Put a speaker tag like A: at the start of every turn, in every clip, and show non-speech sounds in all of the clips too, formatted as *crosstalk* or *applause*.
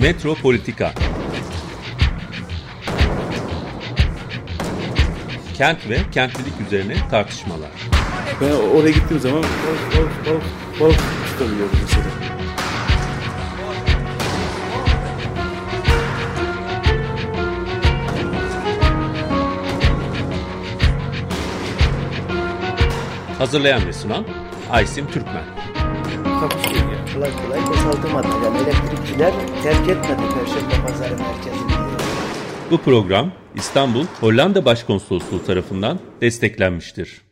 A: Metropolitika Kent ve kentlilik üzerine tartışmalar.
B: Ben oraya gittiğim zaman balık, balık, balık, balık tutabiliyorum mesela.
A: Hazırlayan ve sunan Aysim Türkmen.
C: ya. Kolay kolay boşaltamadı. Yani elektrikçiler terk etmedi Perşembe Pazarı merkezini.
A: Bu program İstanbul Hollanda Başkonsolosluğu tarafından desteklenmiştir.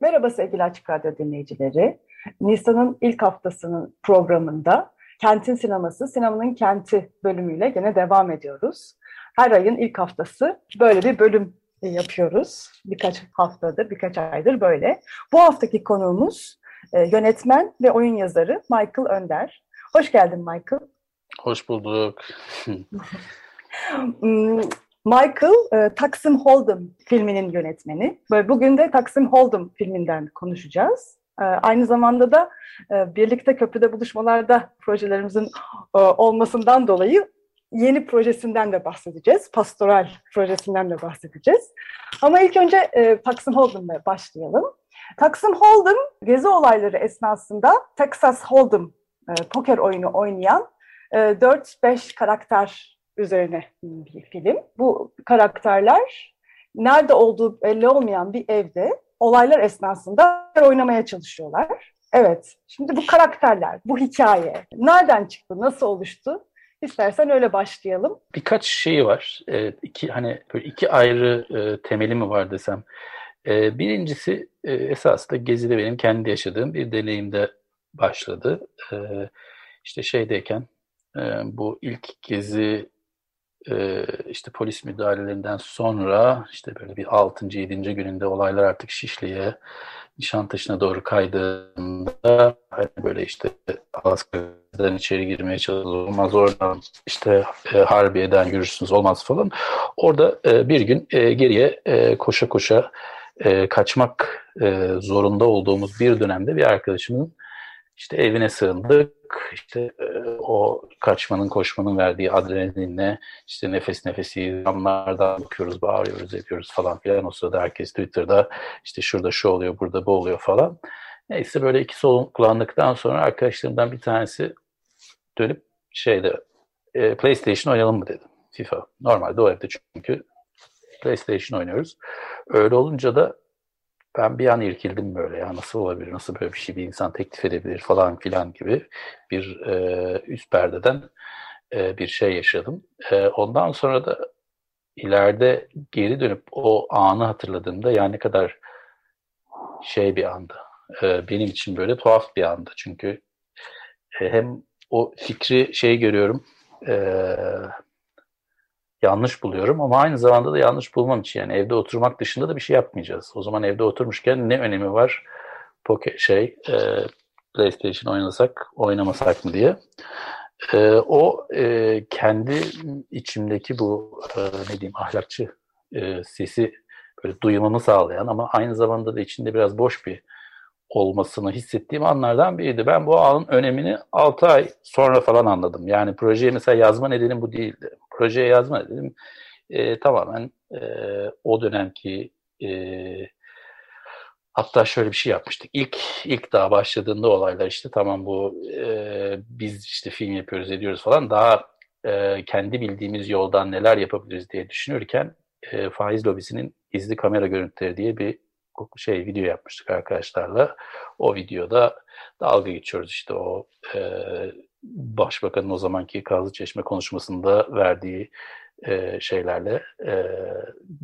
D: Merhaba sevgili Açık Radyo dinleyicileri. Nisan'ın ilk haftasının programında Kentin Sineması, Sinemanın Kenti bölümüyle gene devam ediyoruz. Her ayın ilk haftası böyle bir bölüm yapıyoruz. Birkaç haftadır, birkaç aydır böyle. Bu haftaki konuğumuz yönetmen ve oyun yazarı Michael Önder. Hoş geldin Michael.
E: Hoş bulduk. *laughs*
D: Hmm, Michael, e, Taksim Hold'em filminin yönetmeni. Bugün de Taksim Hold'em filminden konuşacağız. E, aynı zamanda da e, birlikte köprüde buluşmalarda projelerimizin e, olmasından dolayı yeni projesinden de bahsedeceğiz. Pastoral projesinden de bahsedeceğiz. Ama ilk önce e, Taksim Hold'em'le başlayalım. Taksim Hold'em gezi olayları esnasında Texas Hold'em e, poker oyunu oynayan e, 4-5 karakter üzerine bir film. Bu karakterler nerede olduğu belli olmayan bir evde olaylar esnasında oynamaya çalışıyorlar. Evet, şimdi bu karakterler, bu hikaye nereden çıktı, nasıl oluştu? İstersen öyle başlayalım.
E: Birkaç şey var. E, iki hani böyle iki ayrı e, temeli mi var desem. E, birincisi e, esasında Gezi'de benim kendi yaşadığım bir deneyimde başladı. E, işte şeydeyken e, bu ilk Gezi e, işte polis müdahalelerinden sonra işte böyle bir 6. 7. gününde olaylar artık Şişli'ye Nişantaşı'na doğru kaydığında hani böyle işte Alaska'dan içeri girmeye çalışılmaz oradan işte e, Harbiye'den yürürsünüz olmaz falan. Orada e, bir gün e, geriye e, koşa koşa e, kaçmak e, zorunda olduğumuz bir dönemde bir arkadaşımın işte evine sığındık. İşte e, o kaçmanın, koşmanın verdiği adrenalinle işte nefes nefesi anlardan bakıyoruz, bağırıyoruz, ediyoruz falan filan. O sırada herkes Twitter'da işte şurada şu oluyor, burada bu oluyor falan. Neyse böyle iki solun kullandıktan sonra arkadaşlarımdan bir tanesi dönüp şeyde e, PlayStation oynayalım mı dedi. FIFA. Normalde o evde çünkü PlayStation oynuyoruz. Öyle olunca da ben bir an irkildim böyle ya nasıl olabilir, nasıl böyle bir şey bir insan teklif edebilir falan filan gibi bir e, üst perdeden e, bir şey yaşadım. E, ondan sonra da ileride geri dönüp o anı hatırladığımda yani ne kadar şey bir andı. E, benim için böyle tuhaf bir andı. Çünkü e, hem o fikri şey görüyorum, e, yanlış buluyorum ama aynı zamanda da yanlış bulmam için yani evde oturmak dışında da bir şey yapmayacağız. O zaman evde oturmuşken ne önemi var poke şey e, PlayStation oynasak oynamasak mı diye. E, o e, kendi içimdeki bu e, ne diyeyim ahlakçı e, sesi böyle duyumamı sağlayan ama aynı zamanda da içinde biraz boş bir olmasını hissettiğim anlardan biriydi. Ben bu ağın önemini 6 ay sonra falan anladım. Yani projeye mesela yazma nedenim bu değildi. Projeye yazma nedenim e, tamamen e, o dönemki e, hatta şöyle bir şey yapmıştık. İlk ilk daha başladığında olaylar işte tamam bu e, biz işte film yapıyoruz ediyoruz falan daha e, kendi bildiğimiz yoldan neler yapabiliriz diye düşünürken e, faiz lobisinin gizli kamera görüntüleri diye bir şey video yapmıştık arkadaşlarla. O videoda dalga geçiyoruz işte o e, başbakanın o zamanki Kazlıçeşme konuşmasında verdiği e, şeylerle e,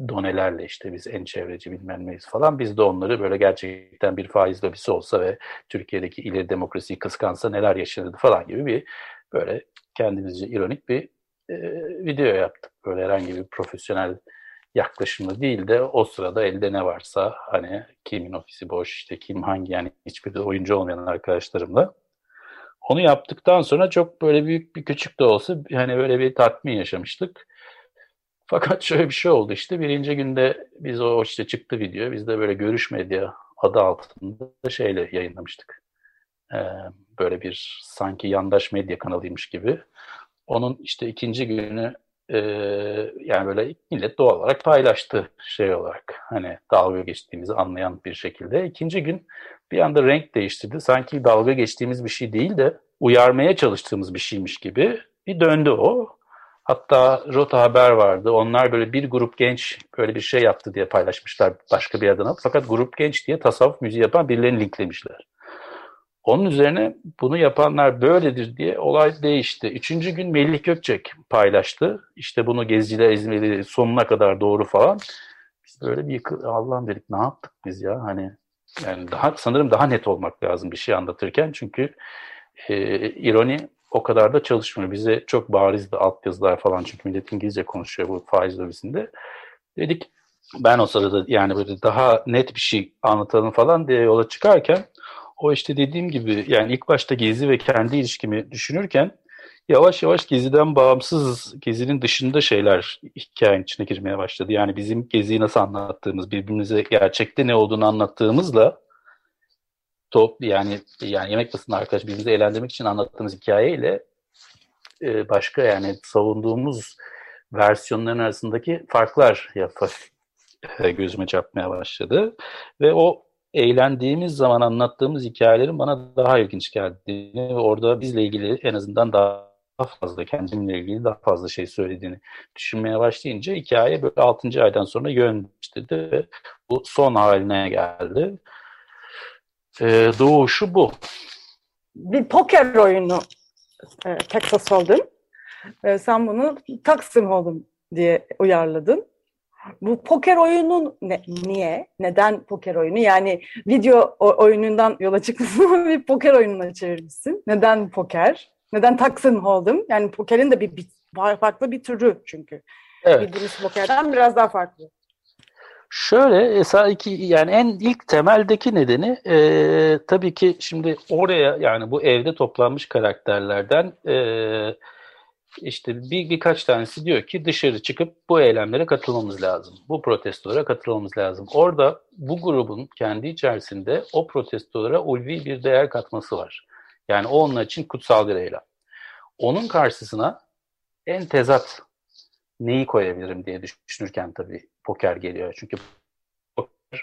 E: donelerle işte biz en çevreci bilmem neyiz falan biz de onları böyle gerçekten bir faiz lobisi olsa ve Türkiye'deki ileri demokrasiyi kıskansa neler yaşanırdı falan gibi bir böyle kendimizce ironik bir e, video yaptık. Böyle herhangi bir profesyonel yaklaşımı değil de o sırada elde ne varsa hani kimin ofisi boş işte kim hangi yani hiçbir oyuncu olmayan arkadaşlarımla onu yaptıktan sonra çok böyle büyük bir küçük de olsa hani böyle bir tatmin yaşamıştık. Fakat şöyle bir şey oldu işte birinci günde biz o işte çıktı video biz de böyle görüş medya adı altında şeyle yayınlamıştık. Ee, böyle bir sanki yandaş medya kanalıymış gibi Onun işte ikinci günü e, yani böyle millet doğal olarak paylaştı şey olarak. Hani dalga geçtiğimizi anlayan bir şekilde. İkinci gün bir anda renk değiştirdi. Sanki dalga geçtiğimiz bir şey değil de uyarmaya çalıştığımız bir şeymiş gibi bir döndü o. Hatta Rota Haber vardı. Onlar böyle bir grup genç böyle bir şey yaptı diye paylaşmışlar başka bir adına. Fakat grup genç diye tasavvuf müziği yapan birilerini linklemişler. Onun üzerine bunu yapanlar böyledir diye olay değişti. Üçüncü gün Melih Gökçek paylaştı. İşte bunu Geziciler İzmir'i sonuna kadar doğru falan. Biz böyle bir yıkıl, Allah'ım dedik ne yaptık biz ya hani yani daha sanırım daha net olmak lazım bir şey anlatırken çünkü e, ironi o kadar da çalışmıyor. Bize çok barizdi altyazılar falan çünkü millet İngilizce konuşuyor bu faiz lobisinde. Dedik ben o sırada yani böyle daha net bir şey anlatalım falan diye yola çıkarken o işte dediğim gibi yani ilk başta Gezi ve kendi ilişkimi düşünürken yavaş yavaş Gezi'den bağımsız, Gezi'nin dışında şeyler hikayenin içine girmeye başladı. Yani bizim Gezi'yi nasıl anlattığımız, birbirimize gerçekte ne olduğunu anlattığımızla top yani yani yemek basında arkadaş birbirimizi eğlendirmek için anlattığımız hikayeyle e, başka yani savunduğumuz versiyonların arasındaki farklar ya, e, gözüme çarpmaya başladı. Ve o eğlendiğimiz zaman anlattığımız hikayelerin bana daha ilginç geldiğini ve orada bizle ilgili en azından daha fazla kendimle ilgili daha fazla şey söylediğini düşünmeye başlayınca hikaye böyle 6. aydan sonra yön değiştirdi ve bu son haline geldi. Ee, doğuşu bu.
D: Bir poker oyunu e, Texas Hold'em. E, sen bunu Taksim Hold'em diye uyarladın. Bu poker oyunun ne, niye? Neden poker oyunu? Yani video oyunundan yola çıktın bir poker oyununa çevirmişsin. Neden poker? Neden Taksim Hold'em? Yani pokerin de bir, bir farklı bir türü çünkü. Evet. Bildiğimiz pokerden biraz daha farklı.
E: Şöyle iki yani en ilk temeldeki nedeni e, tabii ki şimdi oraya yani bu evde toplanmış karakterlerden e, işte bir birkaç tanesi diyor ki dışarı çıkıp bu eylemlere katılmamız lazım. Bu protestolara katılmamız lazım. Orada bu grubun kendi içerisinde o protestolara ulvi bir değer katması var. Yani o onun için kutsal bir eylem. Onun karşısına en tezat neyi koyabilirim diye düşünürken tabii poker geliyor. Çünkü poker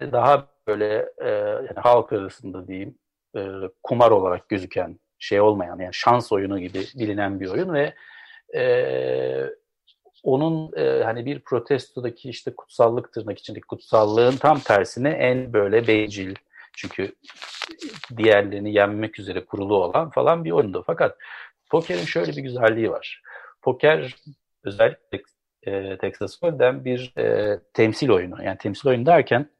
E: daha böyle e, yani halk arasında diyeyim e, kumar olarak gözüken şey olmayan yani şans oyunu gibi bilinen bir oyun ve e, onun e, hani bir protestodaki işte kutsallık tırnak içindeki kutsallığın tam tersine en böyle bencil çünkü diğerlerini yenmek üzere kurulu olan falan bir oyundu. Fakat pokerin şöyle bir güzelliği var. Poker özellikle e, Texas Hold'em bir e, temsil oyunu. Yani temsil oyunu derken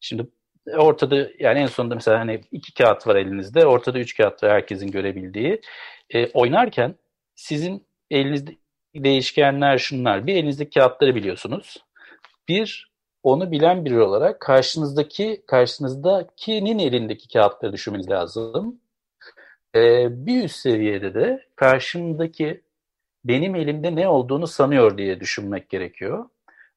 E: şimdi ortada yani en sonunda mesela hani iki kağıt var elinizde. Ortada üç kağıt var herkesin görebildiği. E, oynarken sizin elinizde değişkenler şunlar. Bir elinizdeki kağıtları biliyorsunuz. Bir onu bilen biri olarak karşınızdaki karşınızdakinin elindeki kağıtları düşünmeniz lazım. Ee, bir üst seviyede de karşımdaki benim elimde ne olduğunu sanıyor diye düşünmek gerekiyor.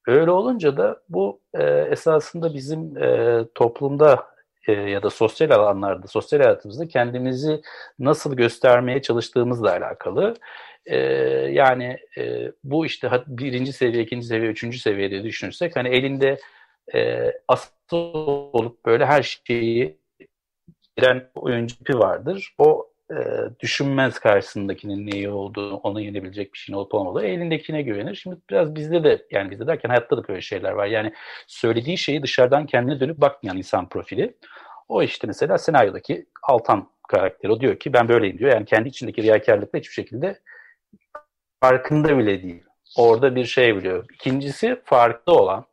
E: Öyle olunca da bu e, esasında bizim e, toplumda e, ya da sosyal alanlarda, sosyal hayatımızda kendimizi nasıl göstermeye çalıştığımızla alakalı. E, yani e, bu işte birinci seviye, ikinci seviye, üçüncü seviyede düşünürsek hani elinde e, asıl olup böyle her şeyi bilen oyuncu vardır. O e, düşünmez karşısındakinin neyi olduğunu, onu yenebilecek bir şeyin olup olmadığı. Elindekine güvenir. Şimdi biraz bizde de, yani bizde derken hayatta da böyle şeyler var. Yani söylediği şeyi dışarıdan kendine dönüp bakmayan insan profili. O işte mesela senaryodaki Altan karakteri. O diyor ki ben böyleyim diyor. Yani kendi içindeki riyakarlıkla hiçbir şekilde farkında bile değil. Orada bir şey biliyor. İkincisi farklı olan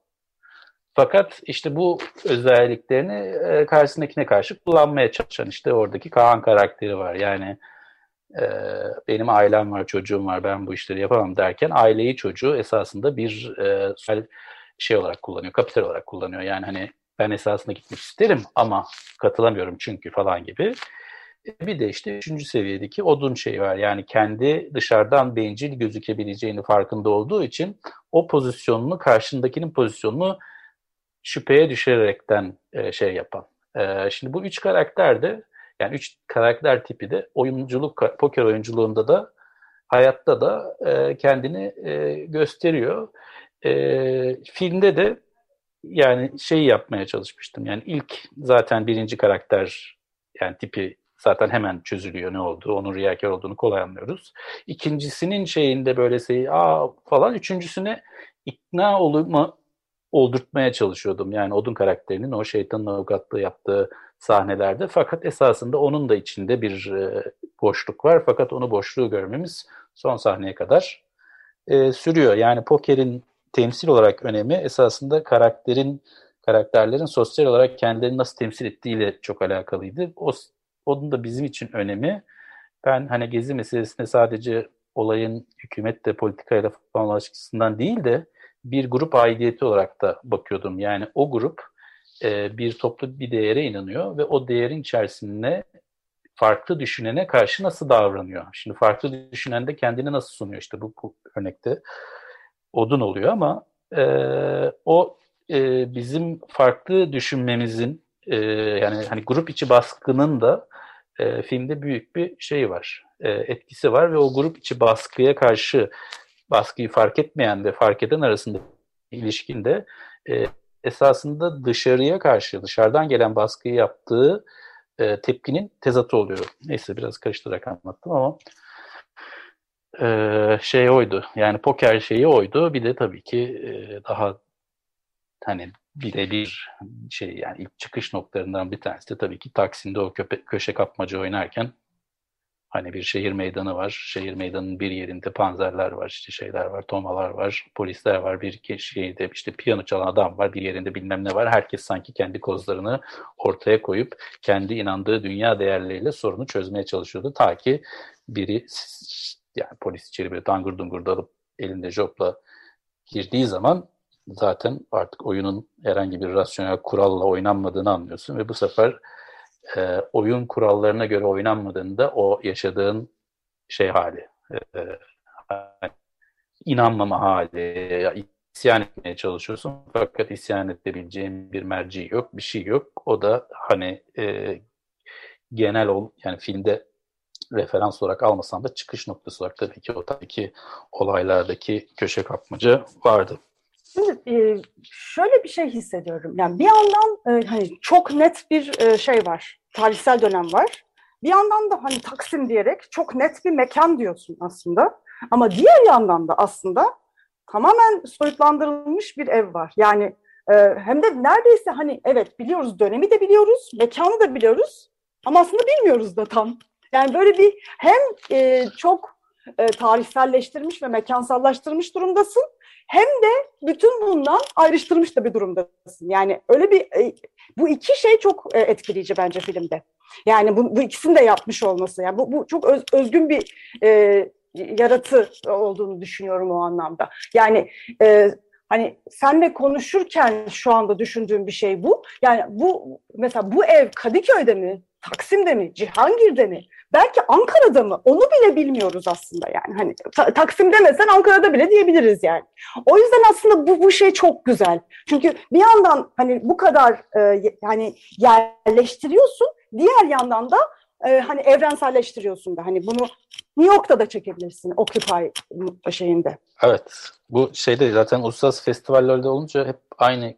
E: fakat işte bu özelliklerini e, karşısındakine karşı kullanmaya çalışan işte oradaki Kaan karakteri var. Yani e, benim ailem var, çocuğum var, ben bu işleri yapamam derken aileyi çocuğu esasında bir e, şey olarak kullanıyor, kapital olarak kullanıyor. Yani hani ben esasında gitmek isterim ama katılamıyorum çünkü falan gibi. E, bir de işte üçüncü seviyedeki odun şey var. Yani kendi dışarıdan bencil gözükebileceğini farkında olduğu için o pozisyonunu, karşındakinin pozisyonunu şüpheye düşerekten e, şey yapan. E, şimdi bu üç karakter de yani üç karakter tipi de oyunculuk, poker oyunculuğunda da hayatta da e, kendini e, gösteriyor. E, filmde de yani şey yapmaya çalışmıştım. Yani ilk zaten birinci karakter yani tipi zaten hemen çözülüyor ne oldu, onun riyakar olduğunu kolay anlıyoruz. İkincisinin şeyinde böyle şey, aa falan, üçüncüsüne ikna olma, oldurtmaya çalışıyordum. Yani Odun karakterinin o şeytanın avukatlığı yaptığı sahnelerde. Fakat esasında onun da içinde bir e, boşluk var. Fakat onu boşluğu görmemiz son sahneye kadar e, sürüyor. Yani pokerin temsil olarak önemi esasında karakterin karakterlerin sosyal olarak kendilerini nasıl temsil ettiğiyle çok alakalıydı. O, onun da bizim için önemi. Ben hani gezi meselesine sadece olayın hükümetle politikayla falan açısından değil de bir grup aidiyeti olarak da bakıyordum. Yani o grup e, bir toplu bir değere inanıyor ve o değerin içerisinde farklı düşünene karşı nasıl davranıyor? Şimdi farklı düşünen de kendini nasıl sunuyor? İşte bu, bu örnekte odun oluyor ama e, o e, bizim farklı düşünmemizin e, yani hani grup içi baskının da e, filmde büyük bir şey var, e, etkisi var ve o grup içi baskıya karşı baskıyı fark etmeyen ve fark eden arasında ilişkinde e, esasında dışarıya karşı, dışarıdan gelen baskıyı yaptığı e, tepkinin tezatı oluyor. Neyse biraz karıştırarak anlattım ama e, şey oydu. Yani poker şeyi oydu. Bir de tabii ki e, daha hani bir de bir şey yani ilk çıkış noktalarından bir tanesi de tabii ki Taksim'de o köpe, köşe kapmaca oynarken Hani bir şehir meydanı var. Şehir meydanının bir yerinde panzerler var, işte şeyler var, tomalar var, polisler var. Bir şeyde işte piyano çalan adam var, bir yerinde bilmem ne var. Herkes sanki kendi kozlarını ortaya koyup kendi inandığı dünya değerleriyle sorunu çözmeye çalışıyordu. Ta ki biri yani polis içeri bir dangur dungur dalıp elinde jopla girdiği zaman zaten artık oyunun herhangi bir rasyonel kuralla oynanmadığını anlıyorsun ve bu sefer e, oyun kurallarına göre oynanmadığında o yaşadığın şey hali, e, inanmama hali, isyan etmeye çalışıyorsun fakat isyan edebileceğin bir merci yok, bir şey yok. O da hani e, genel ol, yani filmde referans olarak almasam da çıkış noktası olarak tabii ki o tabii ki olaylardaki köşe kapmaca vardı.
D: Şimdi e, şöyle bir şey hissediyorum. Yani bir yandan e, hani çok net bir e, şey var. Tarihsel dönem var. Bir yandan da hani Taksim diyerek çok net bir mekan diyorsun aslında. Ama diğer yandan da aslında tamamen soyutlandırılmış bir ev var. Yani hem de neredeyse hani evet biliyoruz dönemi de biliyoruz, mekanı da biliyoruz ama aslında bilmiyoruz da tam. Yani böyle bir hem çok tarihselleştirmiş ve mekansallaştırmış durumdasın hem de bütün bundan ayrıştırmış da bir durumdasın. Yani öyle bir e, bu iki şey çok e, etkileyici bence filmde. Yani bu, bu ikisini de yapmış olması. Yani bu, bu çok öz, özgün bir e, yaratı olduğunu düşünüyorum o anlamda. Yani e, hani senle konuşurken şu anda düşündüğüm bir şey bu. Yani bu mesela bu ev Kadıköy'de mi, Taksim'de mi, Cihangir'de mi? Belki Ankara'da mı? Onu bile bilmiyoruz aslında yani. Hani ta- Taksim demesen Ankara'da bile diyebiliriz yani. O yüzden aslında bu bu şey çok güzel. Çünkü bir yandan hani bu kadar e, hani yerleştiriyorsun, diğer yandan da e, hani evrenselleştiriyorsun da. Hani bunu New York'ta da çekebilirsin Occupy şeyinde.
E: Evet. Bu şeyde zaten uluslararası festivallerde olunca hep aynı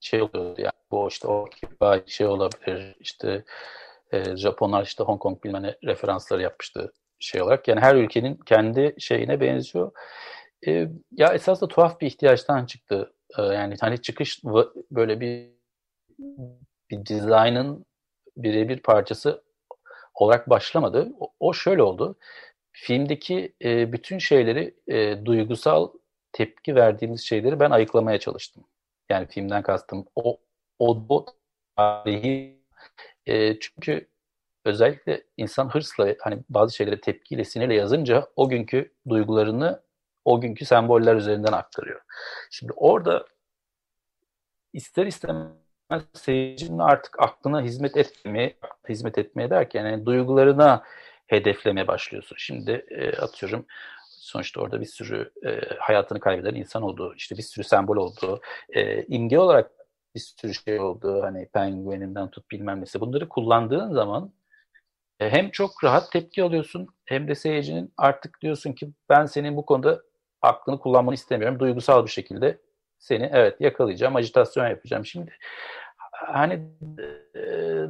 E: şey oluyor yani bu işte Occupy şey olabilir işte e, Japonlar işte Hong Kong bilmem referansları yapmıştı şey olarak. Yani her ülkenin kendi şeyine benziyor. E, ya esasında tuhaf bir ihtiyaçtan çıktı. E, yani hani çıkış böyle bir bir dizaynın birebir parçası olarak başlamadı. O, o şöyle oldu. Filmdeki e, bütün şeyleri e, duygusal tepki verdiğimiz şeyleri ben ayıklamaya çalıştım. Yani filmden kastım o o, o tarihi e, çünkü özellikle insan hırsla hani bazı şeylere tepkiyle, sinirle yazınca o günkü duygularını o günkü semboller üzerinden aktarıyor. Şimdi orada ister istemez seyircinin artık aklına hizmet etmeye, hizmet etmeye derken yani duygularına hedeflemeye başlıyorsun. Şimdi e, atıyorum sonuçta orada bir sürü e, hayatını kaybeden insan oldu, işte bir sürü sembol oldu, e, imge olarak bir sürü şey oldu. Hani pengueninden tut bilmem nesi. Bunları kullandığın zaman hem çok rahat tepki alıyorsun hem de seyircinin artık diyorsun ki ben senin bu konuda aklını kullanmanı istemiyorum. Duygusal bir şekilde seni evet yakalayacağım, ajitasyon yapacağım. Şimdi hani e,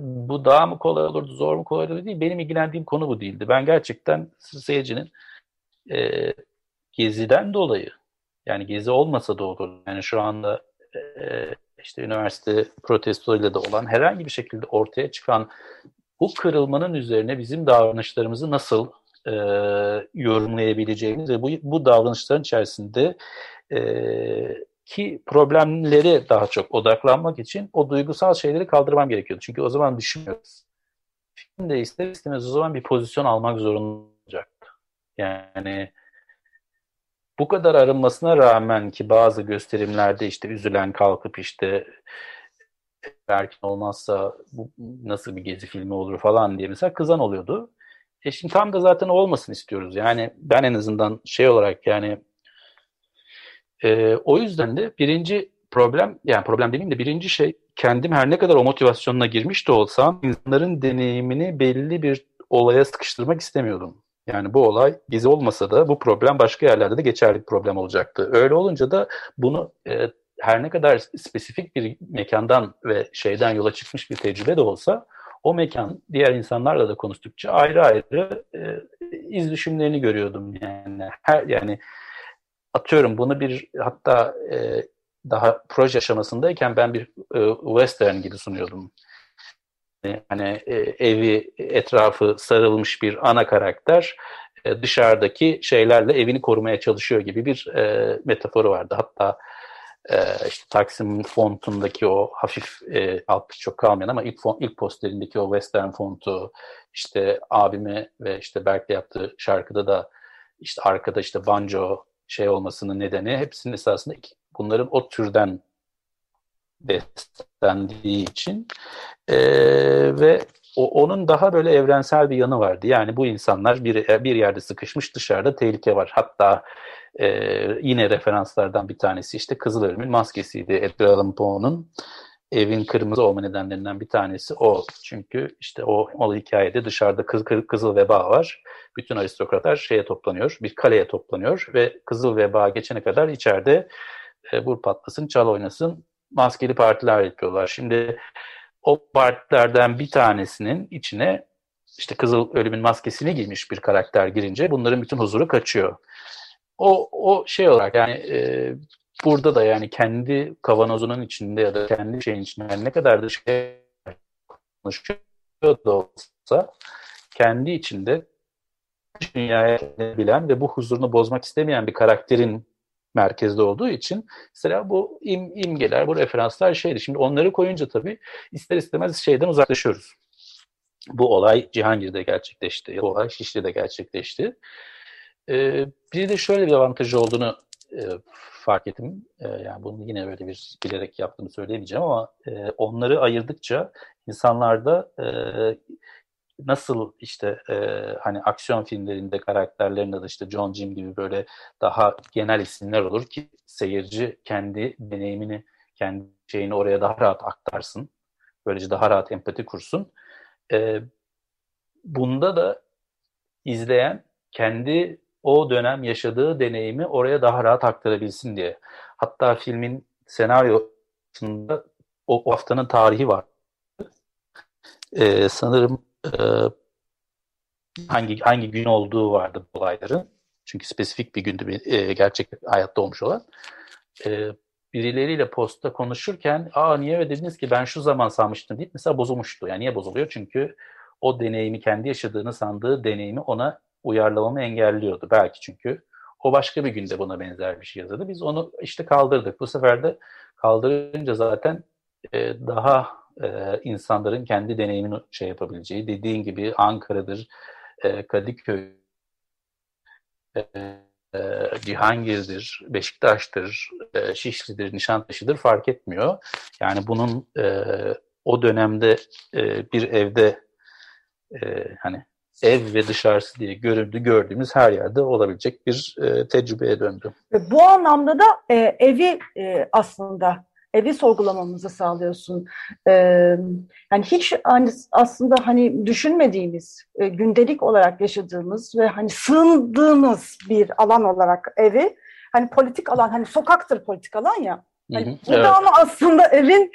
E: bu daha mı kolay olurdu, zor mu kolay olurdu değil. Benim ilgilendiğim konu bu değildi. Ben gerçekten seyircinin e, geziden dolayı yani gezi olmasa da olur. Yani şu anda e, işte üniversite protestoyla da olan herhangi bir şekilde ortaya çıkan bu kırılmanın üzerine bizim davranışlarımızı nasıl e, yorumlayabileceğimiz ve bu, bu davranışların içerisinde e, ki problemleri daha çok odaklanmak için o duygusal şeyleri kaldırmam gerekiyordu. Çünkü o zaman düşünmüyoruz. Film de ister istemez o zaman bir pozisyon almak zorunda olacaktı. Yani bu kadar arınmasına rağmen ki bazı gösterimlerde işte üzülen kalkıp işte belki olmazsa bu nasıl bir gezi filmi olur falan diye mesela kızan oluyordu. E şimdi tam da zaten olmasın istiyoruz. Yani ben en azından şey olarak yani e, o yüzden de birinci problem yani problem demeyeyim de birinci şey kendim her ne kadar o motivasyonuna girmiş de olsam insanların deneyimini belli bir olaya sıkıştırmak istemiyordum. Yani bu olay gezi olmasa da bu problem başka yerlerde de geçerli bir problem olacaktı. Öyle olunca da bunu e, her ne kadar spesifik bir mekandan ve şeyden yola çıkmış bir tecrübe de olsa o mekan diğer insanlarla da konuştukça ayrı ayrı e, iz düşümlerini görüyordum yani her yani atıyorum bunu bir hatta e, daha proje aşamasındayken ben bir e, western gibi sunuyordum. Hani e, evi etrafı sarılmış bir ana karakter e, dışarıdaki şeylerle evini korumaya çalışıyor gibi bir e, metaforu vardı. Hatta e, işte Taksim fontundaki o hafif e, alt çok kalmayan ama ilk font, ilk posterindeki o western fontu işte abime ve işte Berk'le yaptığı şarkıda da işte arkada işte banjo şey olmasının nedeni hepsinin esasında bunların o türden beslendiği için e, ve o, onun daha böyle evrensel bir yanı vardı. Yani bu insanlar bir, bir yerde sıkışmış dışarıda tehlike var. Hatta e, yine referanslardan bir tanesi işte Kızıl Ölüm'ün maskesiydi. Edgar Allan Poe'nun evin kırmızı olma nedenlerinden bir tanesi o. Çünkü işte o, o hikayede dışarıda kız, kızıl veba var. Bütün aristokratlar şeye toplanıyor, bir kaleye toplanıyor ve kızıl veba geçene kadar içeride e, vur patlasın, çal oynasın maskeli partiler yapıyorlar. Şimdi o partilerden bir tanesinin içine işte Kızıl Ölüm'ün maskesini giymiş bir karakter girince bunların bütün huzuru kaçıyor. O, o şey olarak yani e, burada da yani kendi kavanozunun içinde ya da kendi şeyin içinde ne kadar da şey konuşuyor da olsa kendi içinde dünyaya bilen ve bu huzurunu bozmak istemeyen bir karakterin merkezde olduğu için mesela bu im, imgeler, bu referanslar şeydi. Şimdi onları koyunca tabii ister istemez şeyden uzaklaşıyoruz. Bu olay Cihangir'de gerçekleşti. Bu olay Şişli'de gerçekleşti. Ee, bir de şöyle bir avantajı olduğunu e, fark ettim. E, yani bunu yine böyle bir bilerek yaptığımı söyleyemeyeceğim ama e, onları ayırdıkça insanlarda e, nasıl işte e, hani aksiyon filmlerinde karakterlerin adı işte John Jim gibi böyle daha genel isimler olur ki seyirci kendi deneyimini, kendi şeyini oraya daha rahat aktarsın. Böylece daha rahat empati kursun. E, bunda da izleyen kendi o dönem yaşadığı deneyimi oraya daha rahat aktarabilsin diye. Hatta filmin senaryosunda o haftanın tarihi var. Ee, sanırım e, hangi hangi gün olduğu vardı bu olayların. Çünkü spesifik bir gündü bir, e, gerçek hayatta olmuş olan. E, birileriyle posta konuşurken aa niye öyle dediniz ki ben şu zaman sanmıştım deyip mesela bozulmuştu. Yani niye bozuluyor? Çünkü o deneyimi kendi yaşadığını sandığı deneyimi ona uyarlamamı engelliyordu. Belki çünkü o başka bir günde buna benzer bir şey yazdı. Biz onu işte kaldırdık. Bu sefer de kaldırınca zaten e, daha e, insanların kendi deneyimini şey yapabileceği, dediğin gibi Ankara'dır, e, Kadıköy, e, e, Cihangir'dir, Beşiktaş'tır, e, Şişli'dir, Nişantaşı'dır fark etmiyor. Yani bunun e, o dönemde e, bir evde e, hani ev ve dışarısı diye göründü gördüğümüz her yerde olabilecek bir e, tecrübeye döndü.
D: Bu anlamda da e, evi e, aslında evi sorgulamamızı sağlıyorsun. Ee, yani hiç hani aslında hani düşünmediğimiz, e, gündelik olarak yaşadığımız ve hani sığındığımız bir alan olarak evi hani politik alan, hani sokaktır politik alan ya. Yani
E: Hı hı,
D: burada
E: evet.
D: ama aslında evin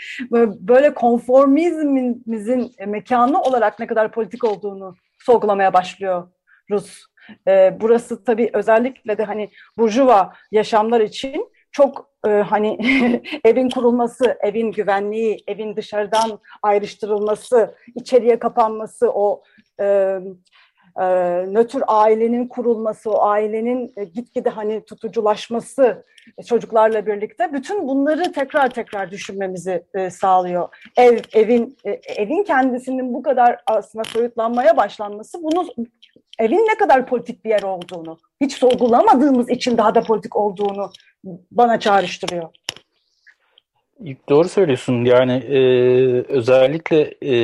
D: böyle konformizmimizin mekanı olarak ne kadar politik olduğunu sorgulamaya başlıyor Rus. Ee, burası tabii özellikle de hani burjuva yaşamlar için çok e, hani *laughs* evin kurulması, evin güvenliği, evin dışarıdan ayrıştırılması, içeriye kapanması, o e, e, nötr ailenin kurulması, o ailenin e, gitgide hani tutuculaşması e, çocuklarla birlikte bütün bunları tekrar tekrar düşünmemizi e, sağlıyor. Ev, evin e, evin kendisinin bu kadar aslında soyutlanmaya başlanması bunu evin ne kadar politik bir yer olduğunu, hiç sorgulamadığımız için daha da politik olduğunu bana çağrıştırıyor.
E: Doğru söylüyorsun. Yani e, özellikle e,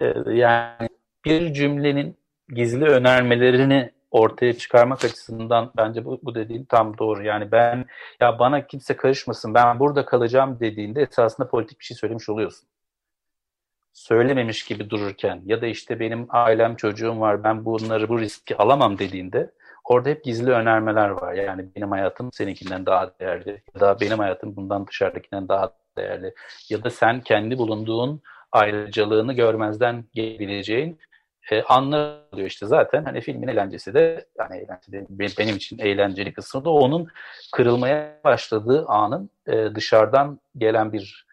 E: e, yani bir cümlenin gizli önermelerini ortaya çıkarmak açısından bence bu, bu dediğin tam doğru. Yani ben ya bana kimse karışmasın ben burada kalacağım dediğinde esasında politik bir şey söylemiş oluyorsun. Söylememiş gibi dururken ya da işte benim ailem çocuğum var ben bunları bu riski alamam dediğinde orada hep gizli önermeler var. Yani benim hayatım seninkinden daha değerli ya da benim hayatım bundan dışarıdakinden daha değerli ya da sen kendi bulunduğun ayrıcalığını görmezden gelebileceğin e, anlar işte. Zaten hani filmin eğlencesi de yani eğlencesi de, benim için eğlenceli kısmı da onun kırılmaya başladığı anın e, dışarıdan gelen bir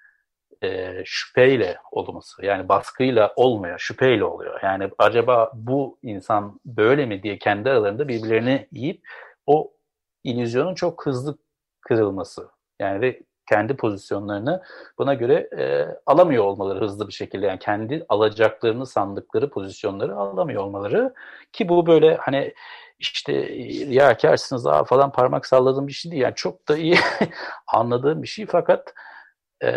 E: e, şüpheyle olması. Yani baskıyla olmuyor şüpheyle oluyor. Yani acaba bu insan böyle mi diye kendi aralarında birbirlerini yiyip o illüzyonun çok hızlı kırılması. Yani ve kendi pozisyonlarını buna göre e, alamıyor olmaları hızlı bir şekilde. Yani kendi alacaklarını sandıkları pozisyonları alamıyor olmaları. Ki bu böyle hani işte ya kersiniz daha falan parmak salladığım bir şey değil. Yani çok da iyi *laughs* anladığım bir şey. Fakat e,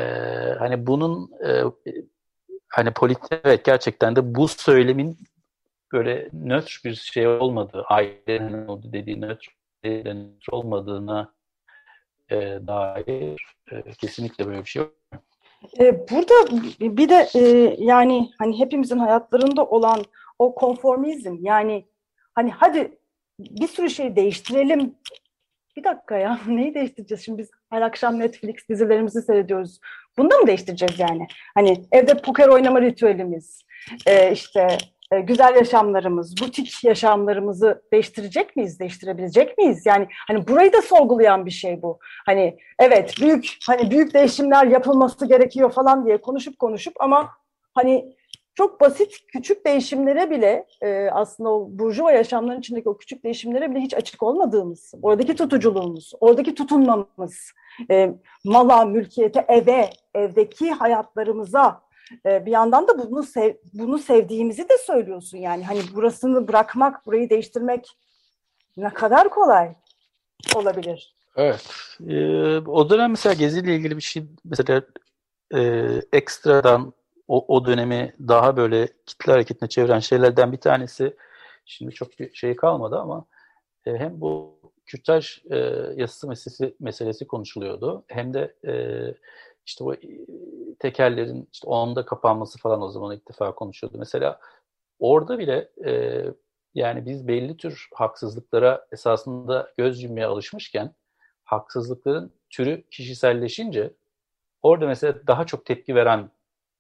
E: hani bunun e, hani politik evet gerçekten de bu söylemin böyle nötr bir şey olmadığı ailenin oldu dediği nötr, nötr olmadığına e, dair e, kesinlikle böyle bir şey yok.
D: E, burada bir de e, yani hani hepimizin hayatlarında olan o konformizm yani hani hadi bir sürü şey değiştirelim. Bir dakika ya *laughs* neyi değiştireceğiz şimdi biz her akşam Netflix dizilerimizi seyrediyoruz. Bunu da mı değiştireceğiz yani? Hani evde poker oynama ritüelimiz, e, işte güzel yaşamlarımız, butik yaşamlarımızı değiştirecek miyiz, değiştirebilecek miyiz? Yani hani burayı da sorgulayan bir şey bu. Hani evet büyük hani büyük değişimler yapılması gerekiyor falan diye konuşup konuşup ama hani çok basit küçük değişimlere bile e, aslında o burjuva yaşamların içindeki o küçük değişimlere bile hiç açık olmadığımız, oradaki tutuculuğumuz, oradaki tutunmamız, e, mala, mülkiyete, eve, evdeki hayatlarımıza e, bir yandan da bunu sev, bunu sevdiğimizi de söylüyorsun yani hani burasını bırakmak, burayı değiştirmek ne kadar kolay olabilir.
E: Evet. Ee, o dönem mesela Gezi ile ilgili bir şey mesela e, ekstradan o, o dönemi daha böyle kitle hareketine çeviren şeylerden bir tanesi şimdi çok bir şey kalmadı ama e, hem bu kürtaj e, yasası meselesi, meselesi konuşuluyordu hem de e, işte bu tekerlerin işte onda kapanması falan o zaman ilk defa konuşuyordu. Mesela orada bile e, yani biz belli tür haksızlıklara esasında göz yummaya alışmışken haksızlıkların türü kişiselleşince orada mesela daha çok tepki veren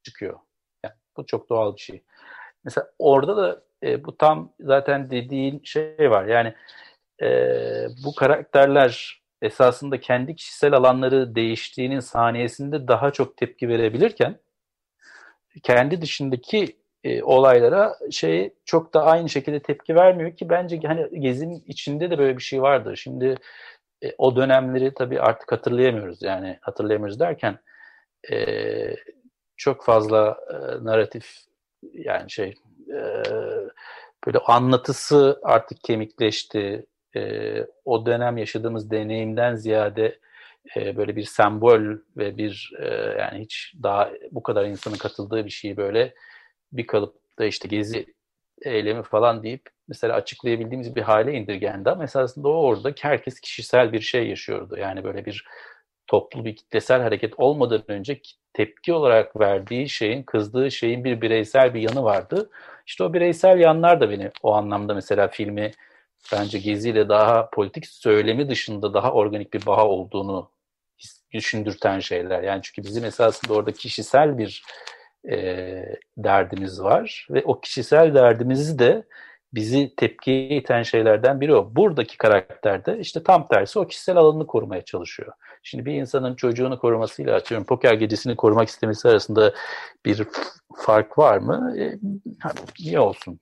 E: çıkıyor. Yani bu çok doğal bir şey. Mesela orada da e, bu tam zaten dediğin şey var. Yani e, bu karakterler esasında kendi kişisel alanları değiştiğinin saniyesinde daha çok tepki verebilirken kendi dışındaki e, olaylara şey çok da aynı şekilde tepki vermiyor ki bence hani Gezi'nin içinde de böyle bir şey vardır. Şimdi e, o dönemleri tabii artık hatırlayamıyoruz. Yani hatırlayamıyoruz derken e, çok fazla e, narratif yani şey e, böyle anlatısı artık kemikleşti. E, o dönem yaşadığımız deneyimden ziyade e, böyle bir sembol ve bir e, yani hiç daha bu kadar insanın katıldığı bir şeyi böyle bir kalıpta işte gezi eylemi falan deyip mesela açıklayabildiğimiz bir hale indirgendi ama esasında o orada herkes kişisel bir şey yaşıyordu. Yani böyle bir toplu bir kitlesel hareket olmadan önce tepki olarak verdiği şeyin, kızdığı şeyin bir bireysel bir yanı vardı. İşte o bireysel yanlar da beni o anlamda mesela filmi bence Gezi ile daha politik söylemi dışında daha organik bir baha olduğunu düşündürten şeyler. Yani çünkü bizim esasında orada kişisel bir e, derdimiz var ve o kişisel derdimizi de bizi tepkiye iten şeylerden biri o. Buradaki karakterde işte tam tersi o kişisel alanını korumaya çalışıyor. Şimdi bir insanın çocuğunu korumasıyla atıyorum poker gecesini korumak istemesi arasında bir fark var mı? E, niye olsun?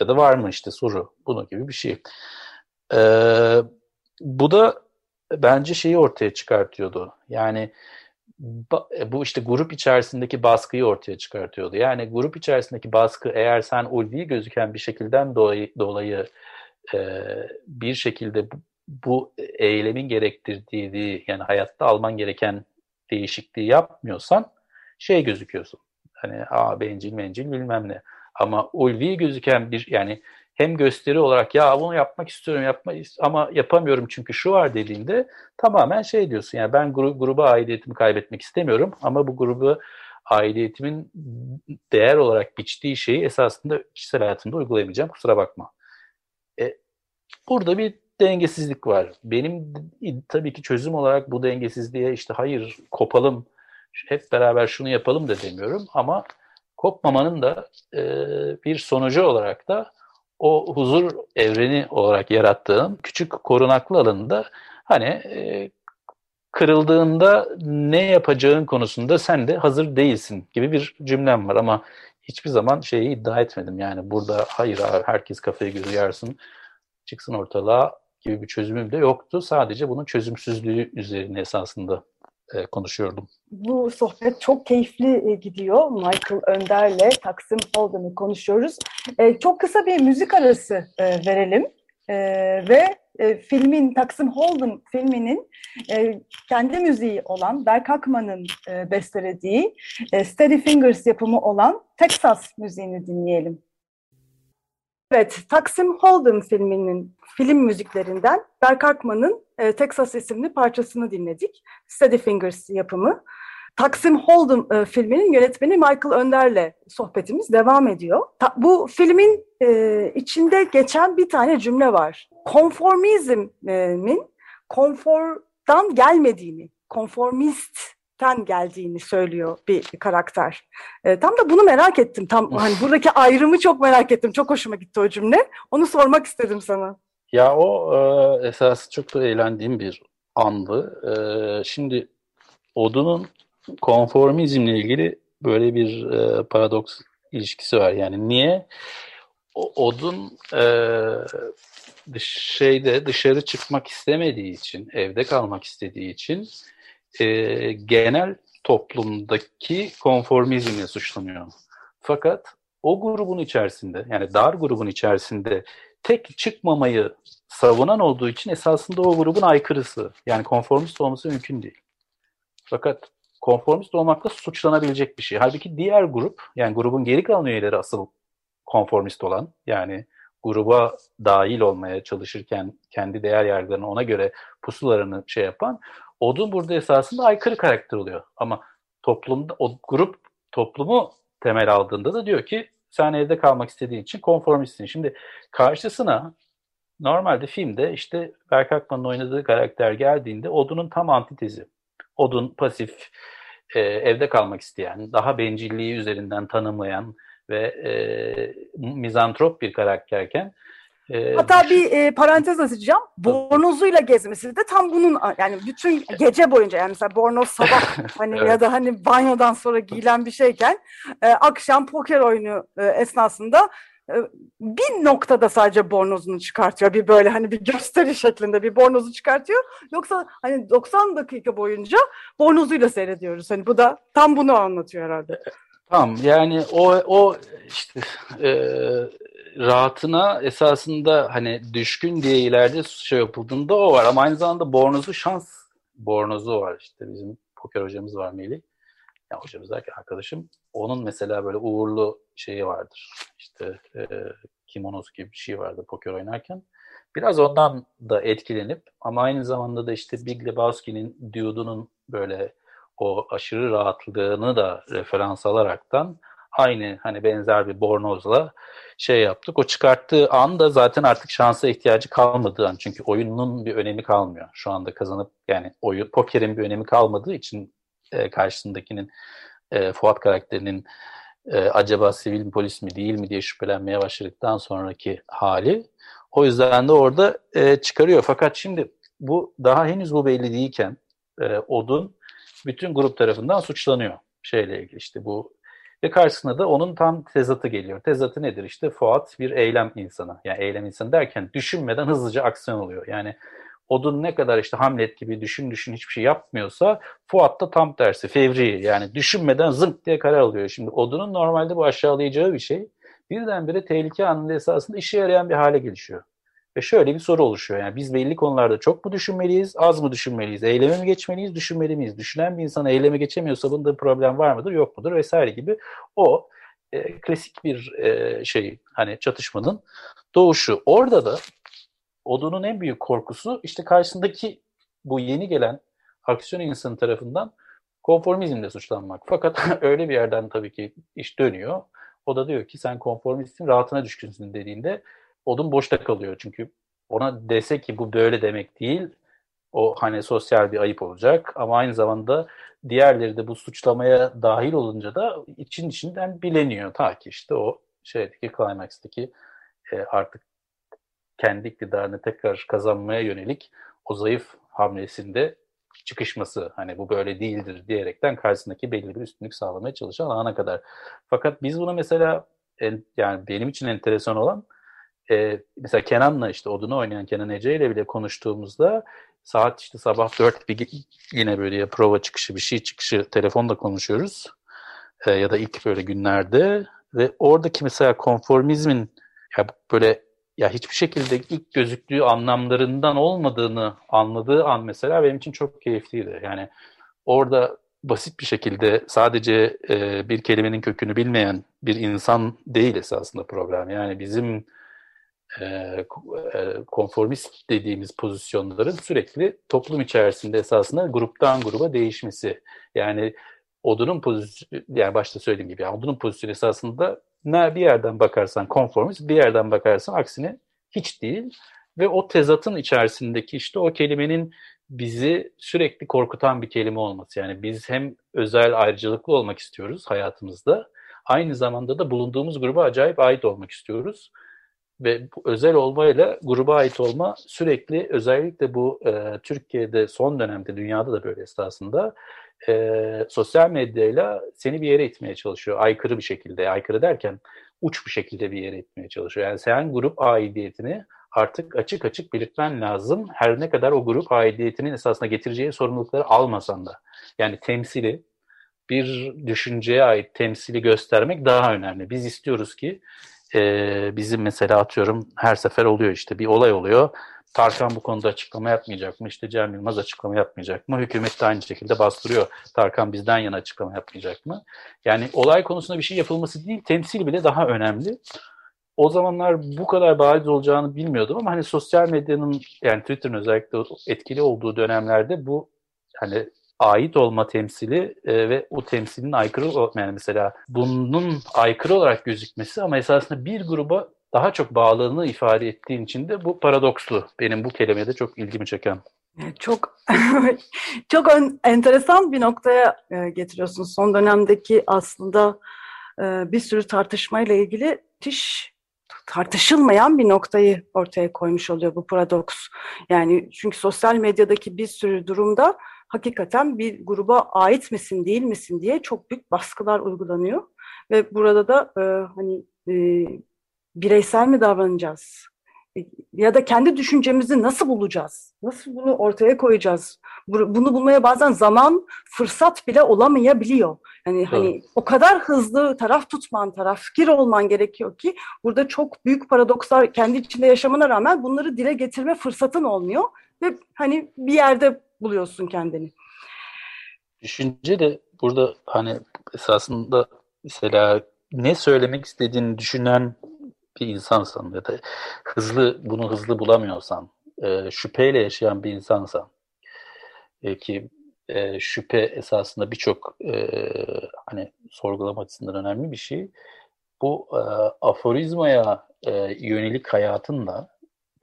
E: Ya da var mı işte soru. Bunu gibi bir şey. Ee, bu da bence şeyi ortaya çıkartıyordu. Yani e, bu işte grup içerisindeki baskıyı ortaya çıkartıyordu. Yani grup içerisindeki baskı eğer sen ulvi gözüken bir şekilden dolayı, dolayı e, bir şekilde bu, bu eylemin gerektirdiği yani hayatta alman gereken değişikliği yapmıyorsan şey gözüküyorsun. Hani aa bencil mencil bilmem ne. Ama ulvi gözüken bir yani hem gösteri olarak ya bunu yapmak istiyorum yapma ama yapamıyorum çünkü şu var dediğinde tamamen şey diyorsun yani ben gru, gruba aidiyetimi kaybetmek istemiyorum ama bu grubu aidiyetimin değer olarak biçtiği şeyi esasında kişisel hayatımda uygulayamayacağım kusura bakma. E, burada bir dengesizlik var. Benim tabii ki çözüm olarak bu dengesizliğe işte hayır kopalım hep beraber şunu yapalım da demiyorum ama kopmamanın da e, bir sonucu olarak da o huzur evreni olarak yarattığım küçük korunaklı alanında hani e, kırıldığında ne yapacağın konusunda sen de hazır değilsin gibi bir cümlem var ama hiçbir zaman şeyi iddia etmedim. Yani burada hayır abi herkes kafayı gözü yarsın çıksın ortalığa gibi bir çözümüm de yoktu. Sadece bunun çözümsüzlüğü üzerine esasında e, konuşuyordum.
D: Bu sohbet çok keyifli e, gidiyor. Michael Önder'le Taksim Holden'ı konuşuyoruz. E, çok kısa bir müzik arası verelim. Ve filmin, Taksim Holden filminin kendi müziği olan Berk Akman'ın bestelediği Steady Fingers yapımı olan Texas müziğini dinleyelim. Evet, Taksim Holden filminin film müziklerinden Berk Akman'ın e, Texas isimli parçasını dinledik. Steady Fingers yapımı. Taksim Holden e, filminin yönetmeni Michael Önder'le sohbetimiz devam ediyor. Ta, bu filmin e, içinde geçen bir tane cümle var. Konformizmin konfordan gelmediğini, konformist ten geldiğini söylüyor bir karakter. E, tam da bunu merak ettim. Tam hani buradaki ayrımı çok merak ettim. Çok hoşuma gitti o cümle. Onu sormak istedim sana.
E: Ya o e, esas çok da eğlendiğim bir andı. E, şimdi Odun'un konformizmle ilgili böyle bir e, paradoks ilişkisi var. Yani niye o, Odun e, şeyde dışarı çıkmak istemediği için, evde kalmak istediği için e, genel toplumdaki konformizmle suçlanıyor. Fakat o grubun içerisinde yani dar grubun içerisinde tek çıkmamayı savunan olduğu için esasında o grubun aykırısı. Yani konformist olması mümkün değil. Fakat konformist olmakla suçlanabilecek bir şey. Halbuki diğer grup yani grubun geri kalan üyeleri asıl konformist olan yani gruba dahil olmaya çalışırken kendi değer yargılarını ona göre pusularını şey yapan Odun burada esasında aykırı karakter oluyor. Ama toplumda o grup toplumu temel aldığında da diyor ki sen evde kalmak istediğin için konformistsin. Şimdi karşısına normalde filmde işte Berk Akman'ın oynadığı karakter geldiğinde Odun'un tam antitezi. Odun pasif, e, evde kalmak isteyen, daha bencilliği üzerinden tanımlayan ve e, mizantrop bir karakterken
D: ee, Hatta bir e, parantez açacağım. Bornozuyla gezmesi de tam bunun yani bütün gece boyunca yani mesela bornoz sabah *laughs* hani evet. ya da hani banyodan sonra giyilen bir şeyken e, akşam poker oyunu e, esnasında e, bir noktada sadece bornozunu çıkartıyor. Bir böyle hani bir gösteri şeklinde bir bornozu çıkartıyor. Yoksa hani 90 dakika boyunca bornozuyla seyrediyoruz. Hani bu da tam bunu anlatıyor herhalde.
E: Tamam yani o o işte e, rahatına esasında hani düşkün diye ileride şey yapıldığında o var ama aynı zamanda bornozu şans bornozu var işte bizim poker hocamız var Melih. Ya hocamız derken arkadaşım onun mesela böyle uğurlu şeyi vardır. İşte e, kimonosu gibi bir şey vardı poker oynarken. Biraz ondan da etkilenip ama aynı zamanda da işte Big Lebowski'nin Dude'unun böyle o aşırı rahatlığını da referans alaraktan aynı hani benzer bir bornozla şey yaptık. O çıkarttığı anda zaten artık şansa ihtiyacı kalmadığı an. Çünkü oyunun bir önemi kalmıyor. Şu anda kazanıp yani oyun pokerin bir önemi kalmadığı için e, karşısındakinin e, Fuat karakterinin e, acaba sivil polis mi değil mi diye şüphelenmeye başladıktan sonraki hali. O yüzden de orada e, çıkarıyor. Fakat şimdi bu daha henüz bu belli değilken e, Odun bütün grup tarafından suçlanıyor şeyle ilgili işte bu ve karşısına da onun tam tezatı geliyor. Tezatı nedir? İşte Fuat bir eylem insanı. Yani eylem insanı derken düşünmeden hızlıca aksiyon oluyor. Yani Odun ne kadar işte Hamlet gibi düşün düşün hiçbir şey yapmıyorsa Fuat da tam tersi fevri yani düşünmeden zınk diye karar alıyor. Şimdi Odun'un normalde bu aşağılayacağı bir şey birdenbire tehlike anında esasında işe yarayan bir hale gelişiyor. Ve şöyle bir soru oluşuyor. Yani biz belli konularda çok mu düşünmeliyiz, az mı düşünmeliyiz? Eyleme mi geçmeliyiz, düşünmeli miyiz? Düşünen bir insan eyleme geçemiyorsa bunda bir problem var mıdır, yok mudur vesaire gibi o e, klasik bir e, şey hani çatışmanın doğuşu. Orada da Odu'nun en büyük korkusu işte karşısındaki bu yeni gelen aksiyon insanı tarafından konformizmle suçlanmak. Fakat *laughs* öyle bir yerden tabii ki iş dönüyor. O da diyor ki sen konformistsin, rahatına düşkünsün dediğinde odun boşta kalıyor. Çünkü ona dese ki bu böyle demek değil, o hani sosyal bir ayıp olacak ama aynı zamanda diğerleri de bu suçlamaya dahil olunca da için içinden bileniyor. Ta ki işte o şeydeki climax'taki e, artık kendi iktidarını tekrar kazanmaya yönelik o zayıf hamlesinde çıkışması hani bu böyle değildir diyerekten karşısındaki belli bir üstünlük sağlamaya çalışan ana kadar. Fakat biz bunu mesela en, yani benim için enteresan olan e, mesela Kenan'la işte Odun'u oynayan Kenan Ece ile bile konuştuğumuzda saat işte sabah 4 bir yine böyle ya prova çıkışı bir şey çıkışı telefonda konuşuyoruz. E, ya da ilk böyle günlerde ve oradaki mesela konformizmin ya böyle ya hiçbir şekilde ilk gözüktüğü anlamlarından olmadığını anladığı an mesela benim için çok keyifliydi. Yani orada basit bir şekilde sadece e, bir kelimenin kökünü bilmeyen bir insan değil esasında problem. Yani bizim e, e, konformist dediğimiz pozisyonların sürekli toplum içerisinde esasında gruptan gruba değişmesi. Yani odunun pozisyonu, yani başta söylediğim gibi yani odunun pozisyonu esasında ne bir yerden bakarsan konformist, bir yerden bakarsan aksine hiç değil. Ve o tezatın içerisindeki işte o kelimenin bizi sürekli korkutan bir kelime olması. Yani biz hem özel ayrıcalıklı olmak istiyoruz hayatımızda, aynı zamanda da bulunduğumuz gruba acayip ait olmak istiyoruz. Ve özel olmayla gruba ait olma sürekli özellikle bu e, Türkiye'de son dönemde dünyada da böyle esasında e, sosyal medyayla seni bir yere itmeye çalışıyor. Aykırı bir şekilde, aykırı derken uç bir şekilde bir yere itmeye çalışıyor. Yani sen grup aidiyetini artık açık açık belirtmen lazım. Her ne kadar o grup aidiyetinin esasına getireceği sorumlulukları almasan da. Yani temsili, bir düşünceye ait temsili göstermek daha önemli. Biz istiyoruz ki e, bizim mesela atıyorum her sefer oluyor işte bir olay oluyor Tarkan bu konuda açıklama yapmayacak mı? İşte Cem Yılmaz açıklama yapmayacak mı? Hükümet de aynı şekilde bastırıyor. Tarkan bizden yana açıklama yapmayacak mı? Yani olay konusunda bir şey yapılması değil, temsil bile daha önemli. O zamanlar bu kadar bariz olacağını bilmiyordum ama hani sosyal medyanın yani Twitter'ın özellikle etkili olduğu dönemlerde bu hani ait olma temsili e, ve o temsilin aykırı yani mesela bunun aykırı olarak gözükmesi ama esasında bir gruba daha çok bağlılığını ifade ettiğin için de bu paradokslu. Benim bu kelimede çok ilgimi çeken.
D: Çok *laughs* çok enteresan bir noktaya e, getiriyorsun. Son dönemdeki aslında e, bir sürü tartışmayla ilgili müthiş tartışılmayan bir noktayı ortaya koymuş oluyor bu paradoks. Yani çünkü sosyal medyadaki bir sürü durumda hakikaten bir gruba ait misin değil misin diye çok büyük baskılar uygulanıyor. Ve burada da e, hani e, bireysel mi davranacağız? E, ya da kendi düşüncemizi nasıl bulacağız? Nasıl bunu ortaya koyacağız? Bunu bulmaya bazen zaman, fırsat bile olamayabiliyor. Yani evet. hani o kadar hızlı taraf tutman, taraf fikir olman gerekiyor ki burada çok büyük paradokslar kendi içinde yaşamana rağmen bunları dile getirme fırsatın olmuyor ve hani bir yerde buluyorsun kendini.
E: Düşünce de burada hani esasında mesela ne söylemek istediğini düşünen bir insansan ya da hızlı bunu hızlı bulamıyorsan, e, şüpheyle yaşayan bir insansan e, ki e, şüphe esasında birçok e, hani sorgulama açısından önemli bir şey. Bu e, aforizmaya e, yönelik hayatında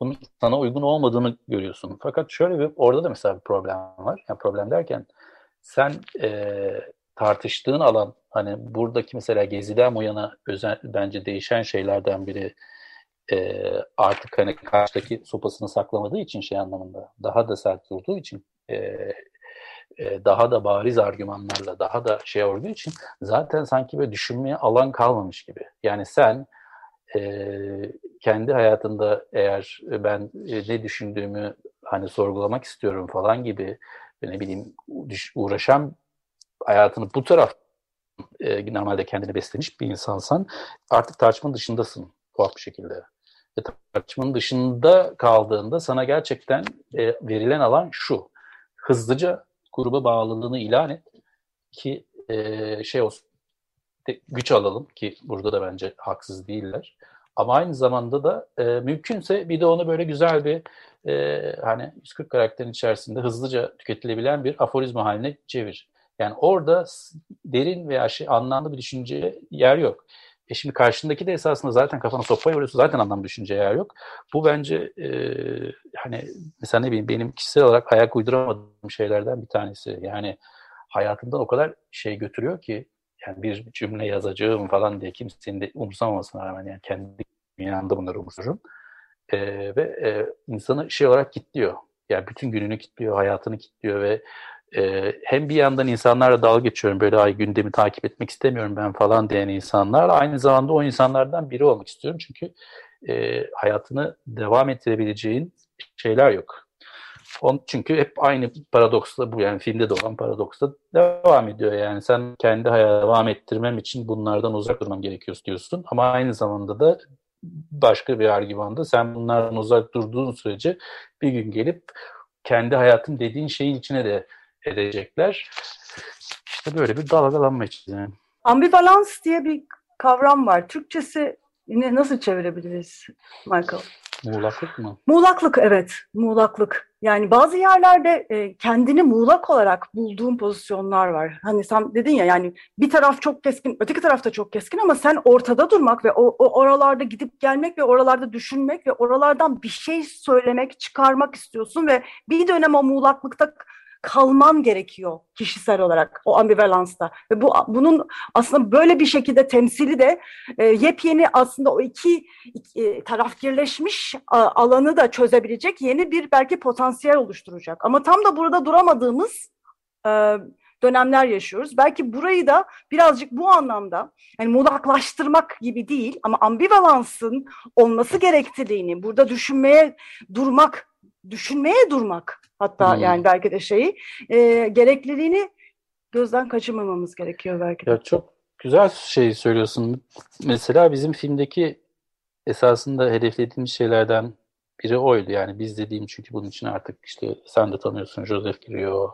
E: bunun sana uygun olmadığını görüyorsun. Fakat şöyle bir orada da mesela bir problem var. Yani problem derken sen e, tartıştığın alan hani buradaki mesela geziden bu yana özel, bence değişen şeylerden biri e, artık hani karşıdaki sopasını saklamadığı için şey anlamında daha da sert durduğu için e, e, daha da bariz argümanlarla daha da şey olduğu için zaten sanki böyle düşünmeye alan kalmamış gibi. Yani sen e, kendi hayatında eğer ben e, ne düşündüğümü hani sorgulamak istiyorum falan gibi ne bileyim uğraşan hayatını bu taraf e, normalde kendini beslemiş bir insansan artık tartışmanın dışındasın tuhaf bir şekilde. Ve tartışmanın dışında kaldığında sana gerçekten e, verilen alan şu. Hızlıca gruba bağlılığını ilan et ki e, şey olsun güç alalım ki burada da bence haksız değiller. Ama aynı zamanda da e, mümkünse bir de onu böyle güzel bir e, hani 140 karakterin içerisinde hızlıca tüketilebilen bir aforizma haline çevir. Yani orada derin veya şey anlamlı bir düşünceye yer yok. E şimdi karşındaki de esasında zaten kafana sopaya vuruyorsun zaten anlamlı düşünceye yer yok. Bu bence e, hani mesela ne bileyim benim kişisel olarak ayak uyduramadığım şeylerden bir tanesi. Yani hayatımdan o kadar şey götürüyor ki yani bir cümle yazacağım falan diye kimsenin de umursamamasına rağmen yani kendi dünyamda bunları umursuyorum. E, ve e, insanı şey olarak kilitliyor. Yani bütün gününü kilitliyor, hayatını kilitliyor ve e, hem bir yandan insanlarla dalga geçiyorum böyle ay gündemi takip etmek istemiyorum ben falan diyen insanlar aynı zamanda o insanlardan biri olmak istiyorum çünkü e, hayatını devam ettirebileceğin şeyler yok. On, çünkü hep aynı paradoksla bu yani filmde de olan paradoksla devam ediyor. Yani sen kendi hayatı devam ettirmem için bunlardan uzak durmam gerekiyor diyorsun. Ama aynı zamanda da başka bir argümanda sen bunlardan uzak durduğun sürece bir gün gelip kendi hayatım dediğin şeyin içine de edecekler. İşte böyle bir dalgalanma için yani.
D: Ambivalans diye bir kavram var. Türkçesi yine nasıl çevirebiliriz Michael?
E: Muğlaklık mı?
D: Muğlaklık evet, muğlaklık. Yani bazı yerlerde e, kendini muğlak olarak bulduğun pozisyonlar var. Hani sen dedin ya yani bir taraf çok keskin, öteki taraf da çok keskin ama sen ortada durmak ve o, o oralarda gidip gelmek ve oralarda düşünmek ve oralardan bir şey söylemek, çıkarmak istiyorsun ve bir dönem o muğlaklıkta kalman gerekiyor kişisel olarak o ambivalansta. Ve bu bunun aslında böyle bir şekilde temsili de e, yepyeni aslında o iki, iki e, tarafgirleşmiş a, alanı da çözebilecek yeni bir belki potansiyel oluşturacak. Ama tam da burada duramadığımız e, dönemler yaşıyoruz. Belki burayı da birazcık bu anlamda yani muğlaklaştırmak gibi değil ama ambivalansın olması gerektiğini, burada düşünmeye durmak, düşünmeye durmak Hatta hmm. yani belki de şeyi e, gerekliliğini gözden kaçırmamamız gerekiyor belki de.
E: Ya çok güzel şey söylüyorsun. Mesela bizim filmdeki esasında hedeflediğimiz şeylerden biri oydu. Yani biz dediğim çünkü bunun için artık işte sen de tanıyorsun Joseph giriyor,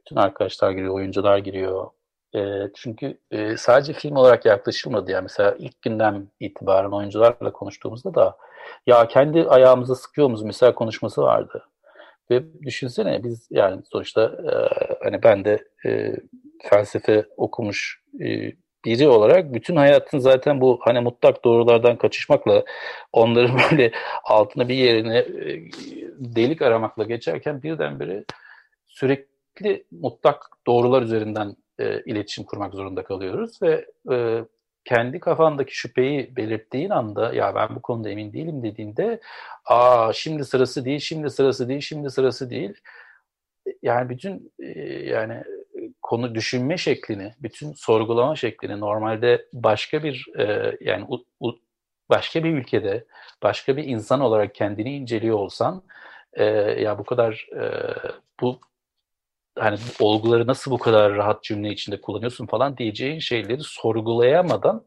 E: bütün arkadaşlar giriyor, oyuncular giriyor. E, çünkü e, sadece film olarak yaklaşılmadı. Yani mesela ilk günden itibaren oyuncularla konuştuğumuzda da ya kendi ayağımıza sıkıyor muyuz mesela konuşması vardı. Ve düşünsene biz yani sonuçta e, hani ben de e, felsefe okumuş e, biri olarak bütün hayatın zaten bu hani mutlak doğrulardan kaçışmakla onların *laughs* böyle altına bir yerine delik aramakla geçerken birdenbire sürekli mutlak doğrular üzerinden e, iletişim kurmak zorunda kalıyoruz ve e, kendi kafandaki şüpheyi belirttiğin anda ya ben bu konuda emin değilim dediğinde aa şimdi sırası değil, şimdi sırası değil, şimdi sırası değil. Yani bütün e, yani konu düşünme şeklini, bütün sorgulama şeklini normalde başka bir e, yani başka bir ülkede, başka bir insan olarak kendini inceliyor olsan e, ya bu kadar bu hani olguları nasıl bu kadar rahat cümle içinde kullanıyorsun falan diyeceğin şeyleri sorgulayamadan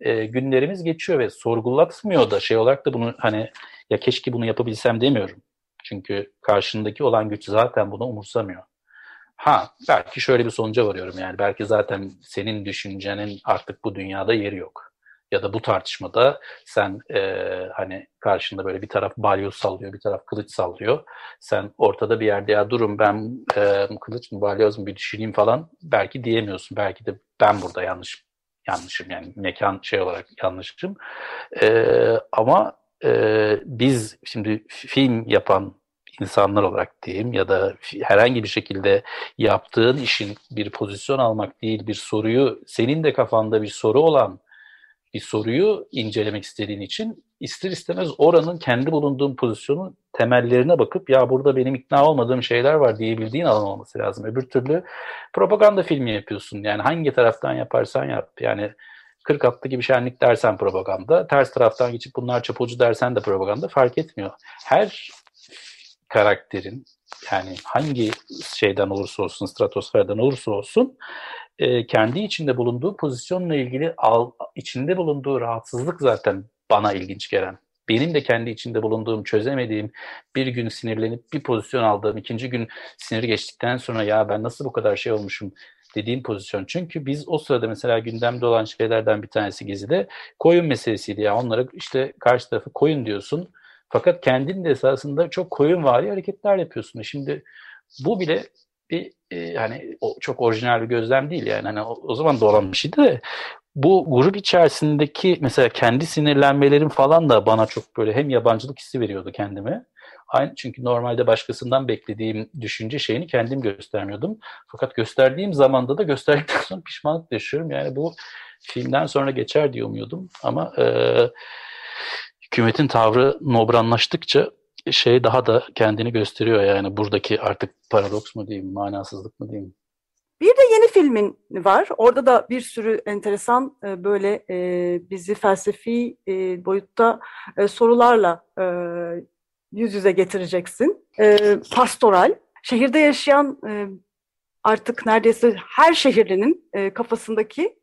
E: e, günlerimiz geçiyor ve sorgulatmıyor da şey olarak da bunu hani ya keşke bunu yapabilsem demiyorum. Çünkü karşındaki olan güç zaten bunu umursamıyor. Ha belki şöyle bir sonuca varıyorum yani belki zaten senin düşüncenin artık bu dünyada yeri yok. Ya da bu tartışmada sen e, hani karşında böyle bir taraf balyoz sallıyor, bir taraf kılıç sallıyor. Sen ortada bir yerde ya durun ben e, kılıç mı balyoz mu bir düşüneyim falan belki diyemiyorsun. Belki de ben burada yanlış yanlışım yani mekan şey olarak yanlışım. E, ama e, biz şimdi film yapan insanlar olarak diyeyim ya da herhangi bir şekilde yaptığın işin bir pozisyon almak değil bir soruyu senin de kafanda bir soru olan bir soruyu incelemek istediğin için ister istemez oranın kendi bulunduğun pozisyonun temellerine bakıp ya burada benim ikna olmadığım şeyler var diyebildiğin alan olması lazım. Öbür türlü propaganda filmi yapıyorsun. Yani hangi taraftan yaparsan yap. Yani 40 atlı gibi şenlik dersen propaganda, ters taraftan geçip bunlar çapulcu dersen de propaganda fark etmiyor. Her karakterin yani hangi şeyden olursa olsun, stratosferden olursa olsun e, kendi içinde bulunduğu pozisyonla ilgili al, içinde bulunduğu rahatsızlık zaten bana ilginç gelen. Benim de kendi içinde bulunduğum, çözemediğim, bir gün sinirlenip bir pozisyon aldığım, ikinci gün sinir geçtikten sonra ya ben nasıl bu kadar şey olmuşum dediğim pozisyon. Çünkü biz o sırada mesela gündemde olan şeylerden bir tanesi Gezi'de koyun meselesiydi. Ya onlara işte karşı tarafı koyun diyorsun. Fakat kendin de esasında çok koyun vari hareketler yapıyorsun. Şimdi bu bile bir e, hani o, çok orijinal bir gözlem değil yani. Hani o, o zaman da olan bir şeydi bu grup içerisindeki mesela kendi sinirlenmelerim falan da bana çok böyle hem yabancılık hissi veriyordu kendime. Aynı çünkü normalde başkasından beklediğim düşünce şeyini kendim göstermiyordum. Fakat gösterdiğim zamanda da gösterdikten sonra pişmanlık yaşıyorum. Yani bu filmden sonra geçer diye umuyordum ama e, hükümetin tavrı nobranlaştıkça şey daha da kendini gösteriyor yani buradaki artık paradoks mu diyeyim, manasızlık mı diyeyim.
D: Bir de yeni filmin var. Orada da bir sürü enteresan e, böyle e, bizi felsefi e, boyutta sorularla yüz yüze getireceksin. Pastoral. Şehirde yaşayan artık neredeyse her şehirlinin kafasındaki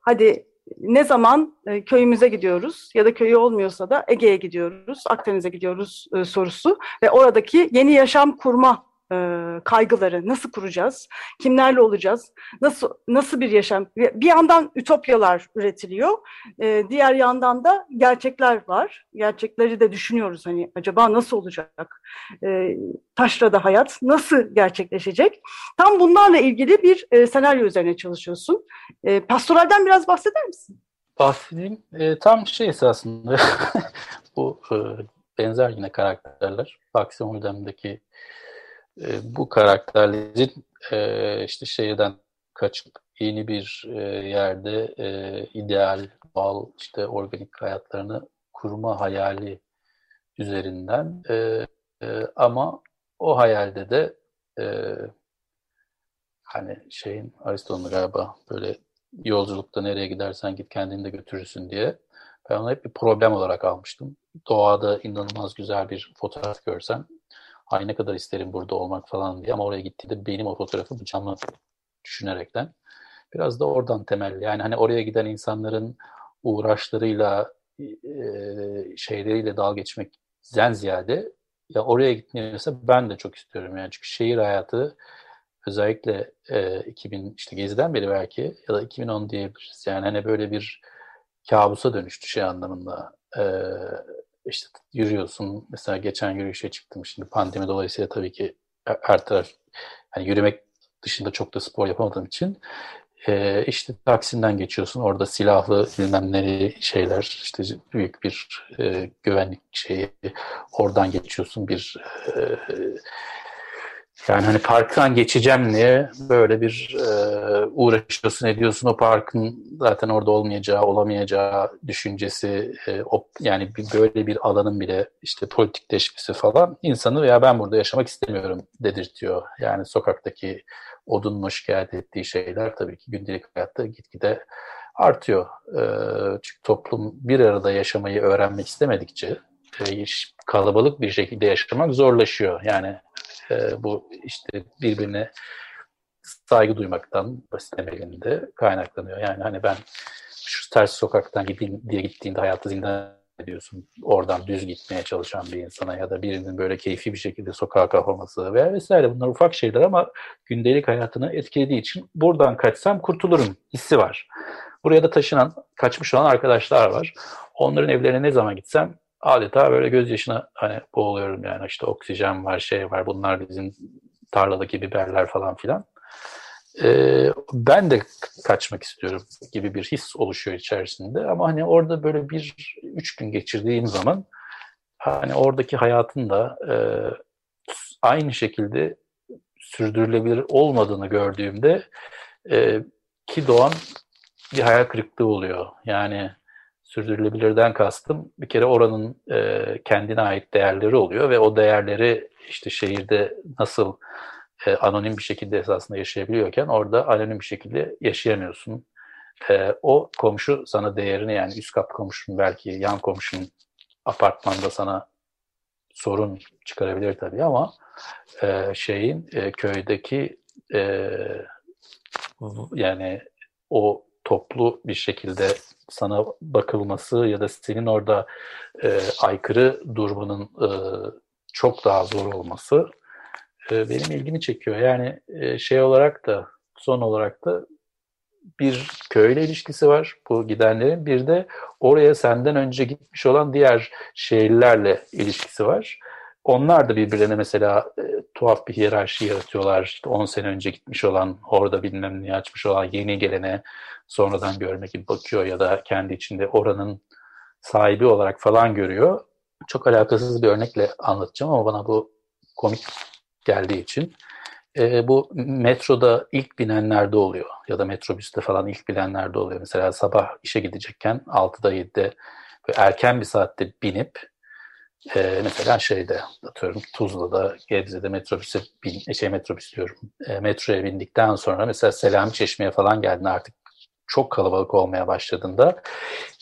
D: hadi ne zaman e, köyümüze gidiyoruz ya da köyü olmuyorsa da Ege'ye gidiyoruz, Akdeniz'e gidiyoruz e, sorusu ve oradaki yeni yaşam kurma kaygıları nasıl kuracağız, kimlerle olacağız, nasıl nasıl bir yaşam. Bir yandan ütopyalar üretiliyor, e, diğer yandan da gerçekler var. Gerçekleri de düşünüyoruz hani acaba nasıl olacak, e, taşrada hayat nasıl gerçekleşecek. Tam bunlarla ilgili bir e, senaryo üzerine çalışıyorsun. E, pastoralden biraz bahseder misin?
E: Bahsedeyim. E, tam şey esasında *laughs* bu e, benzer yine karakterler. Faksim Huldem'deki e, bu karakterlerin e, işte şehirden kaçıp yeni bir e, yerde e, ideal, bal, işte organik hayatlarını kurma hayali üzerinden e, e, ama o hayalde de e, hani şeyin Aristo'nun galiba böyle yolculukta nereye gidersen git kendini de götürürsün diye ben onu hep bir problem olarak almıştım. Doğada inanılmaz güzel bir fotoğraf görsem ay ne kadar isterim burada olmak falan diye ama oraya gittiğinde benim o fotoğrafı canlı düşünerekten biraz da oradan temelli. Yani hani oraya giden insanların uğraşlarıyla e, şeyleriyle dal geçmekten ziyade ya oraya gitmiyorsa ben de çok istiyorum yani çünkü şehir hayatı özellikle e, 2000 işte geziden beri belki ya da 2010 diyebiliriz. Yani hani böyle bir kabusa dönüştü şey anlamında. E, işte yürüyorsun. Mesela geçen yürüyüşe çıktım. Şimdi pandemi dolayısıyla tabii ki her taraf hani yürümek dışında çok da spor yapamadığım için e, işte Taksim'den geçiyorsun. Orada silahlı bilmem şeyler işte büyük bir e, güvenlik şeyi oradan geçiyorsun bir e, yani hani parktan geçeceğim diye böyle bir e, uğraşıyorsun ediyorsun o parkın zaten orada olmayacağı olamayacağı düşüncesi e, o, yani bir, böyle bir alanın bile işte politikleşmesi falan insanı veya ben burada yaşamak istemiyorum dedirtiyor. Yani sokaktaki odunun şikayet ettiği şeyler tabii ki gündelik hayatta gitgide artıyor. E, çünkü toplum bir arada yaşamayı öğrenmek istemedikçe e, kalabalık bir şekilde yaşamak zorlaşıyor. Yani e, bu işte birbirine saygı duymaktan basit temelinde kaynaklanıyor. Yani hani ben şu ters sokaktan gideyim diye gittiğinde hayatı zindan ediyorsun. Oradan düz gitmeye çalışan bir insana ya da birinin böyle keyfi bir şekilde sokağa kapaması veya vesaire bunlar ufak şeyler ama gündelik hayatını etkilediği için buradan kaçsam kurtulurum hissi var. Buraya da taşınan, kaçmış olan arkadaşlar var. Onların evlerine ne zaman gitsem adeta böyle gözyaşına hani boğuluyorum yani işte oksijen var, şey var, bunlar bizim tarladaki biberler falan filan. Ee, ben de kaçmak istiyorum gibi bir his oluşuyor içerisinde ama hani orada böyle bir üç gün geçirdiğim zaman hani oradaki hayatın da e, aynı şekilde sürdürülebilir olmadığını gördüğümde e, ki doğan bir hayal kırıklığı oluyor. Yani sürdürülebilirden kastım bir kere oranın e, kendine ait değerleri oluyor ve o değerleri işte şehirde nasıl e, anonim bir şekilde esasında yaşayabiliyorken orada anonim bir şekilde yaşayamıyorsun. E, o komşu sana değerini yani üst kat komşun belki yan komşun apartmanda sana sorun çıkarabilir tabii ama e, şeyin e, köydeki e, yani o toplu bir şekilde sana bakılması ya da senin orada e, aykırı durmanın e, çok daha zor olması e, benim ilgimi çekiyor. Yani e, şey olarak da son olarak da bir köyle ilişkisi var bu gidenlerin. Bir de oraya senden önce gitmiş olan diğer şehirlerle ilişkisi var. Onlar da birbirlerine mesela e, tuhaf bir hiyerarşi yaratıyorlar. İşte 10 sene önce gitmiş olan, orada bilmem ne açmış olan yeni gelene sonradan görmek gibi bakıyor ya da kendi içinde oranın sahibi olarak falan görüyor. Çok alakasız bir örnekle anlatacağım ama bana bu komik geldiği için. E, bu metroda ilk binenlerde oluyor ya da metrobüste falan ilk binenlerde oluyor. Mesela sabah işe gidecekken 6'da 7'de erken bir saatte binip e, mesela şeyde atıyorum Tuzla'da, Gebze'de metrobüse bin, şey metrobüs diyorum. E, metroya bindikten sonra mesela Selami Çeşme'ye falan geldin artık çok kalabalık olmaya başladığında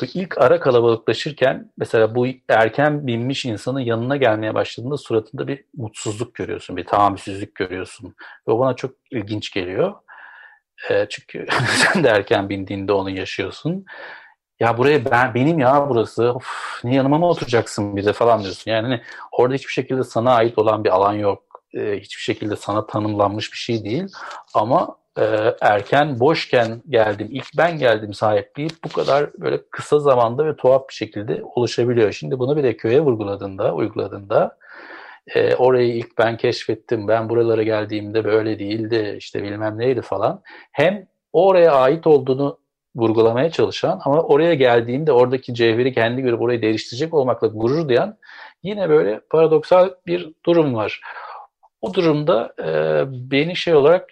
E: bu ilk ara kalabalıklaşırken mesela bu erken binmiş insanın yanına gelmeye başladığında suratında bir mutsuzluk görüyorsun, bir tahammülsüzlük görüyorsun. Ve bana çok ilginç geliyor. E, çünkü *laughs* sen de erken bindiğinde onu yaşıyorsun. Ya buraya ben benim ya burası. Of, ne yanıma mı oturacaksın bir de falan diyorsun. Yani hani orada hiçbir şekilde sana ait olan bir alan yok. E, hiçbir şekilde sana tanımlanmış bir şey değil. Ama e, erken boşken geldim, ilk ben geldim sahipleyip bu kadar böyle kısa zamanda ve tuhaf bir şekilde oluşabiliyor. Şimdi bunu bir de köye vurguladığında, uyguladığında e, orayı ilk ben keşfettim, ben buralara geldiğimde böyle değildi, işte bilmem neydi falan. Hem oraya ait olduğunu vurgulamaya çalışan ama oraya geldiğinde oradaki cevheri kendi görüp orayı değiştirecek olmakla gurur duyan yine böyle paradoksal bir durum var. O durumda e, beni şey olarak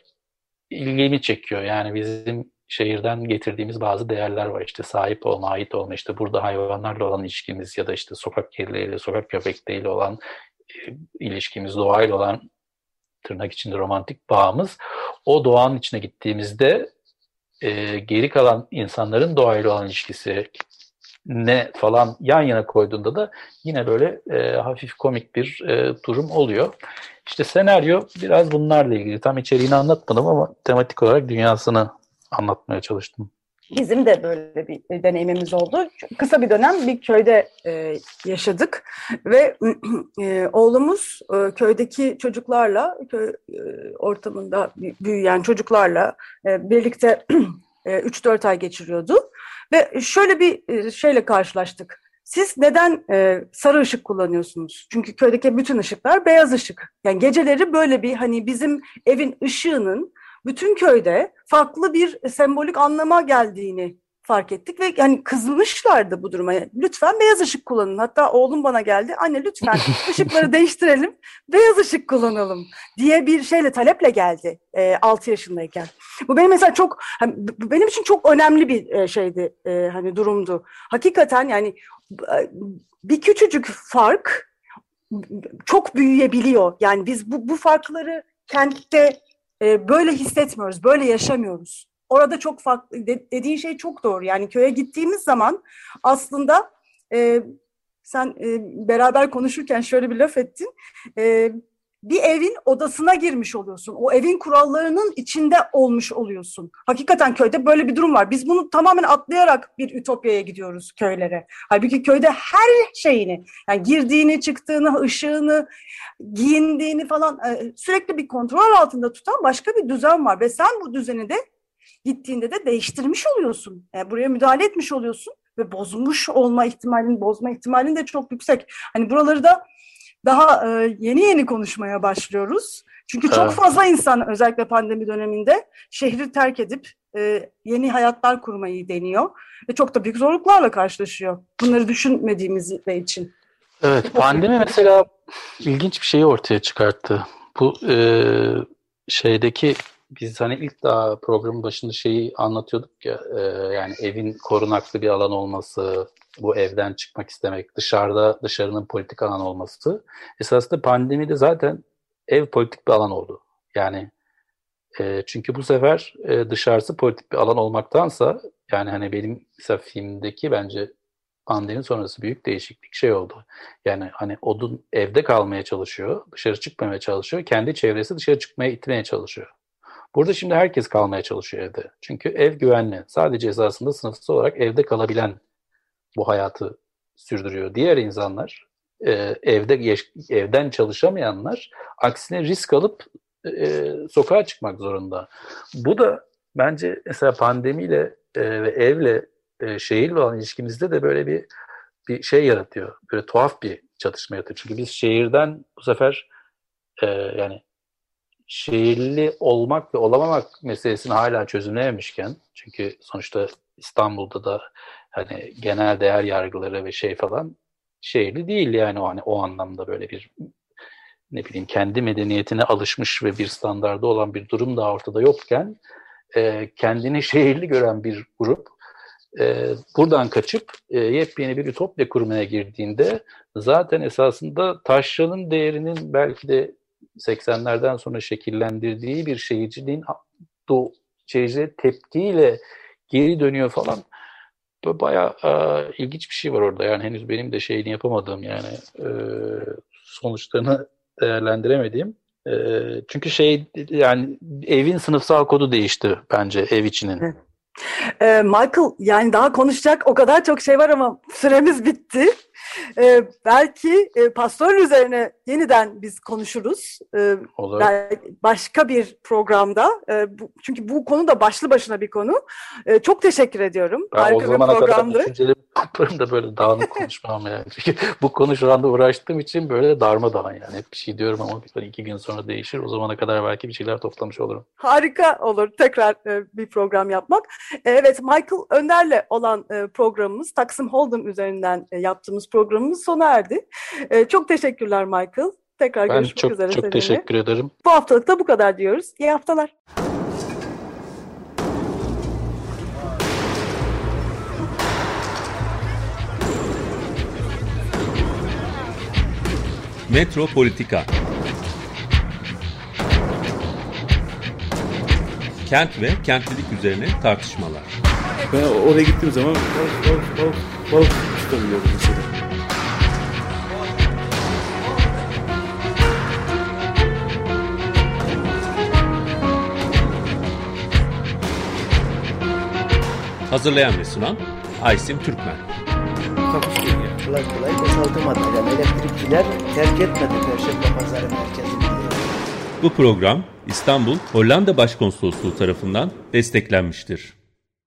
E: ilgimi çekiyor. Yani bizim şehirden getirdiğimiz bazı değerler var. İşte sahip olma, ait olma, işte burada hayvanlarla olan ilişkimiz ya da işte sokak kedileriyle, sokak köpekleriyle olan e, ilişkimiz, doğayla olan tırnak içinde romantik bağımız. O doğanın içine gittiğimizde e, geri kalan insanların doğayla olan ilişkisi ne falan yan yana koyduğunda da yine böyle e, hafif komik bir e, durum oluyor. İşte senaryo biraz bunlarla ilgili. Tam içeriğini anlatmadım ama tematik olarak dünyasını anlatmaya çalıştım.
D: Bizim de böyle bir deneyimimiz oldu. Kısa bir dönem bir köyde e, yaşadık ve e, oğlumuz e, köydeki çocuklarla, köy e, ortamında büyüyen çocuklarla e, birlikte *clears throat* 3-4 ay geçiriyordu. Ve şöyle bir e, şeyle karşılaştık. Siz neden e, sarı ışık kullanıyorsunuz? Çünkü köydeki bütün ışıklar beyaz ışık. Yani geceleri böyle bir hani bizim evin ışığının bütün köyde farklı bir sembolik anlama geldiğini fark ettik ve yani kızmışlardı bu duruma. Lütfen beyaz ışık kullanın. Hatta oğlum bana geldi. Anne lütfen *laughs* ışıkları değiştirelim. Beyaz ışık kullanalım diye bir şeyle taleple geldi e, 6 yaşındayken. Bu benim mesela çok hani, benim için çok önemli bir şeydi e, hani durumdu. Hakikaten yani bir küçücük fark çok büyüyebiliyor. Yani biz bu, bu farkları kentte e, böyle hissetmiyoruz, böyle yaşamıyoruz orada çok farklı de, dediğin şey çok doğru. Yani köye gittiğimiz zaman aslında e, sen e, beraber konuşurken şöyle bir laf ettin. E, bir evin odasına girmiş oluyorsun. O evin kurallarının içinde olmuş oluyorsun. Hakikaten köyde böyle bir durum var. Biz bunu tamamen atlayarak bir ütopyaya gidiyoruz köylere. Halbuki köyde her şeyini, yani girdiğini, çıktığını, ışığını, giyindiğini falan e, sürekli bir kontrol altında tutan başka bir düzen var. Ve sen bu düzeni de gittiğinde de değiştirmiş oluyorsun. Yani buraya müdahale etmiş oluyorsun ve bozulmuş olma ihtimalin, bozma ihtimalin de çok yüksek. Hani buraları da daha e, yeni yeni konuşmaya başlıyoruz. Çünkü çok
E: Evet.
D: fazla insan özellikle pandemi döneminde şehri terk edip e, yeni hayatlar kurmayı deniyor ve çok da büyük zorluklarla karşılaşıyor. Bunları düşünmediğimiz için.
E: Evet, pandemi mesela ilginç bir şeyi ortaya çıkarttı. Bu e, şeydeki biz hani ilk daha programın başında şeyi anlatıyorduk ya e, yani evin korunaklı bir alan olması, bu evden çıkmak istemek, dışarıda dışarının politik alan olması. Esasında pandemide zaten ev politik bir alan oldu. Yani e, çünkü bu sefer e, dışarısı politik bir alan olmaktansa yani hani benim mesela filmdeki bence pandemi sonrası büyük değişiklik şey oldu. Yani hani odun evde kalmaya çalışıyor, dışarı çıkmamaya çalışıyor. Kendi çevresi dışarı çıkmaya itmeye çalışıyor. Burada şimdi herkes kalmaya çalışıyor evde. Çünkü ev güvenli. Sadece esasında sınıfsal olarak evde kalabilen bu hayatı sürdürüyor. Diğer insanlar e, evde evden çalışamayanlar aksine risk alıp e, sokağa çıkmak zorunda. Bu da bence mesela pandemiyle e, ve evle e, şehirle olan ilişkimizde de böyle bir bir şey yaratıyor. Böyle tuhaf bir çatışma yaratıyor. Çünkü biz şehirden bu sefer e, yani şehirli olmak ve olamamak meselesini hala çözümlememişken çünkü sonuçta İstanbul'da da hani genel değer yargıları ve şey falan şehirli değil yani o hani o anlamda böyle bir ne bileyim kendi medeniyetine alışmış ve bir standardı olan bir durum da ortada yokken e, kendini *laughs* şehirli gören bir grup e, buradan kaçıp e, yepyeni bir ütopya kurmaya girdiğinde zaten esasında taşranın değerinin belki de 80'lerden sonra şekillendirdiği bir şehirciliğin do şehirciliğe tepkiyle geri dönüyor falan. Böyle bayağı e, ilginç bir şey var orada. Yani henüz benim de şeyini yapamadığım yani e, sonuçlarını değerlendiremediğim. E, çünkü şey yani evin sınıfsal kodu değişti bence ev içinin.
D: Ee, Michael yani daha konuşacak o kadar çok şey var ama süremiz bitti. Ee, belki e, pastör üzerine yeniden biz konuşuruz. Ee,
E: Olur.
D: belki başka bir programda. Ee, bu, çünkü bu konu da başlı başına bir konu. Ee, çok teşekkür ediyorum.
E: Ben o
D: Harika bir
E: zamana kadar toplarım da böyle dağınık konuşmam yani. Çünkü bu konu şu anda uğraştığım için böyle darmadağın yani. Hep bir şey diyorum ama bir iki gün sonra değişir. O zamana kadar belki bir şeyler toplamış olurum.
D: Harika olur tekrar e, bir program yapmak. E, evet Michael Önder'le olan e, programımız Taksim Hold'um üzerinden e, yaptığımız programımız sona erdi. E, çok teşekkürler Michael. Tekrar
E: Ben
D: görüşmek
E: çok
D: üzere
E: çok
D: seninle.
E: teşekkür ederim.
D: Bu haftalık da bu kadar diyoruz. İyi haftalar.
A: Metropolitika Kent ve kentlilik üzerine tartışmalar.
B: Ben oraya gittiğim zaman balık balık balık balık tutabiliyorum mesela.
A: Hazırlayan ve sunan Aysim Türkmen.
C: Kolay kolay boşaltamadı. Yani elektrikçiler terk etmedi Perşembe Pazarı merkezini.
A: Bu program İstanbul Hollanda Başkonsolosluğu tarafından desteklenmiştir.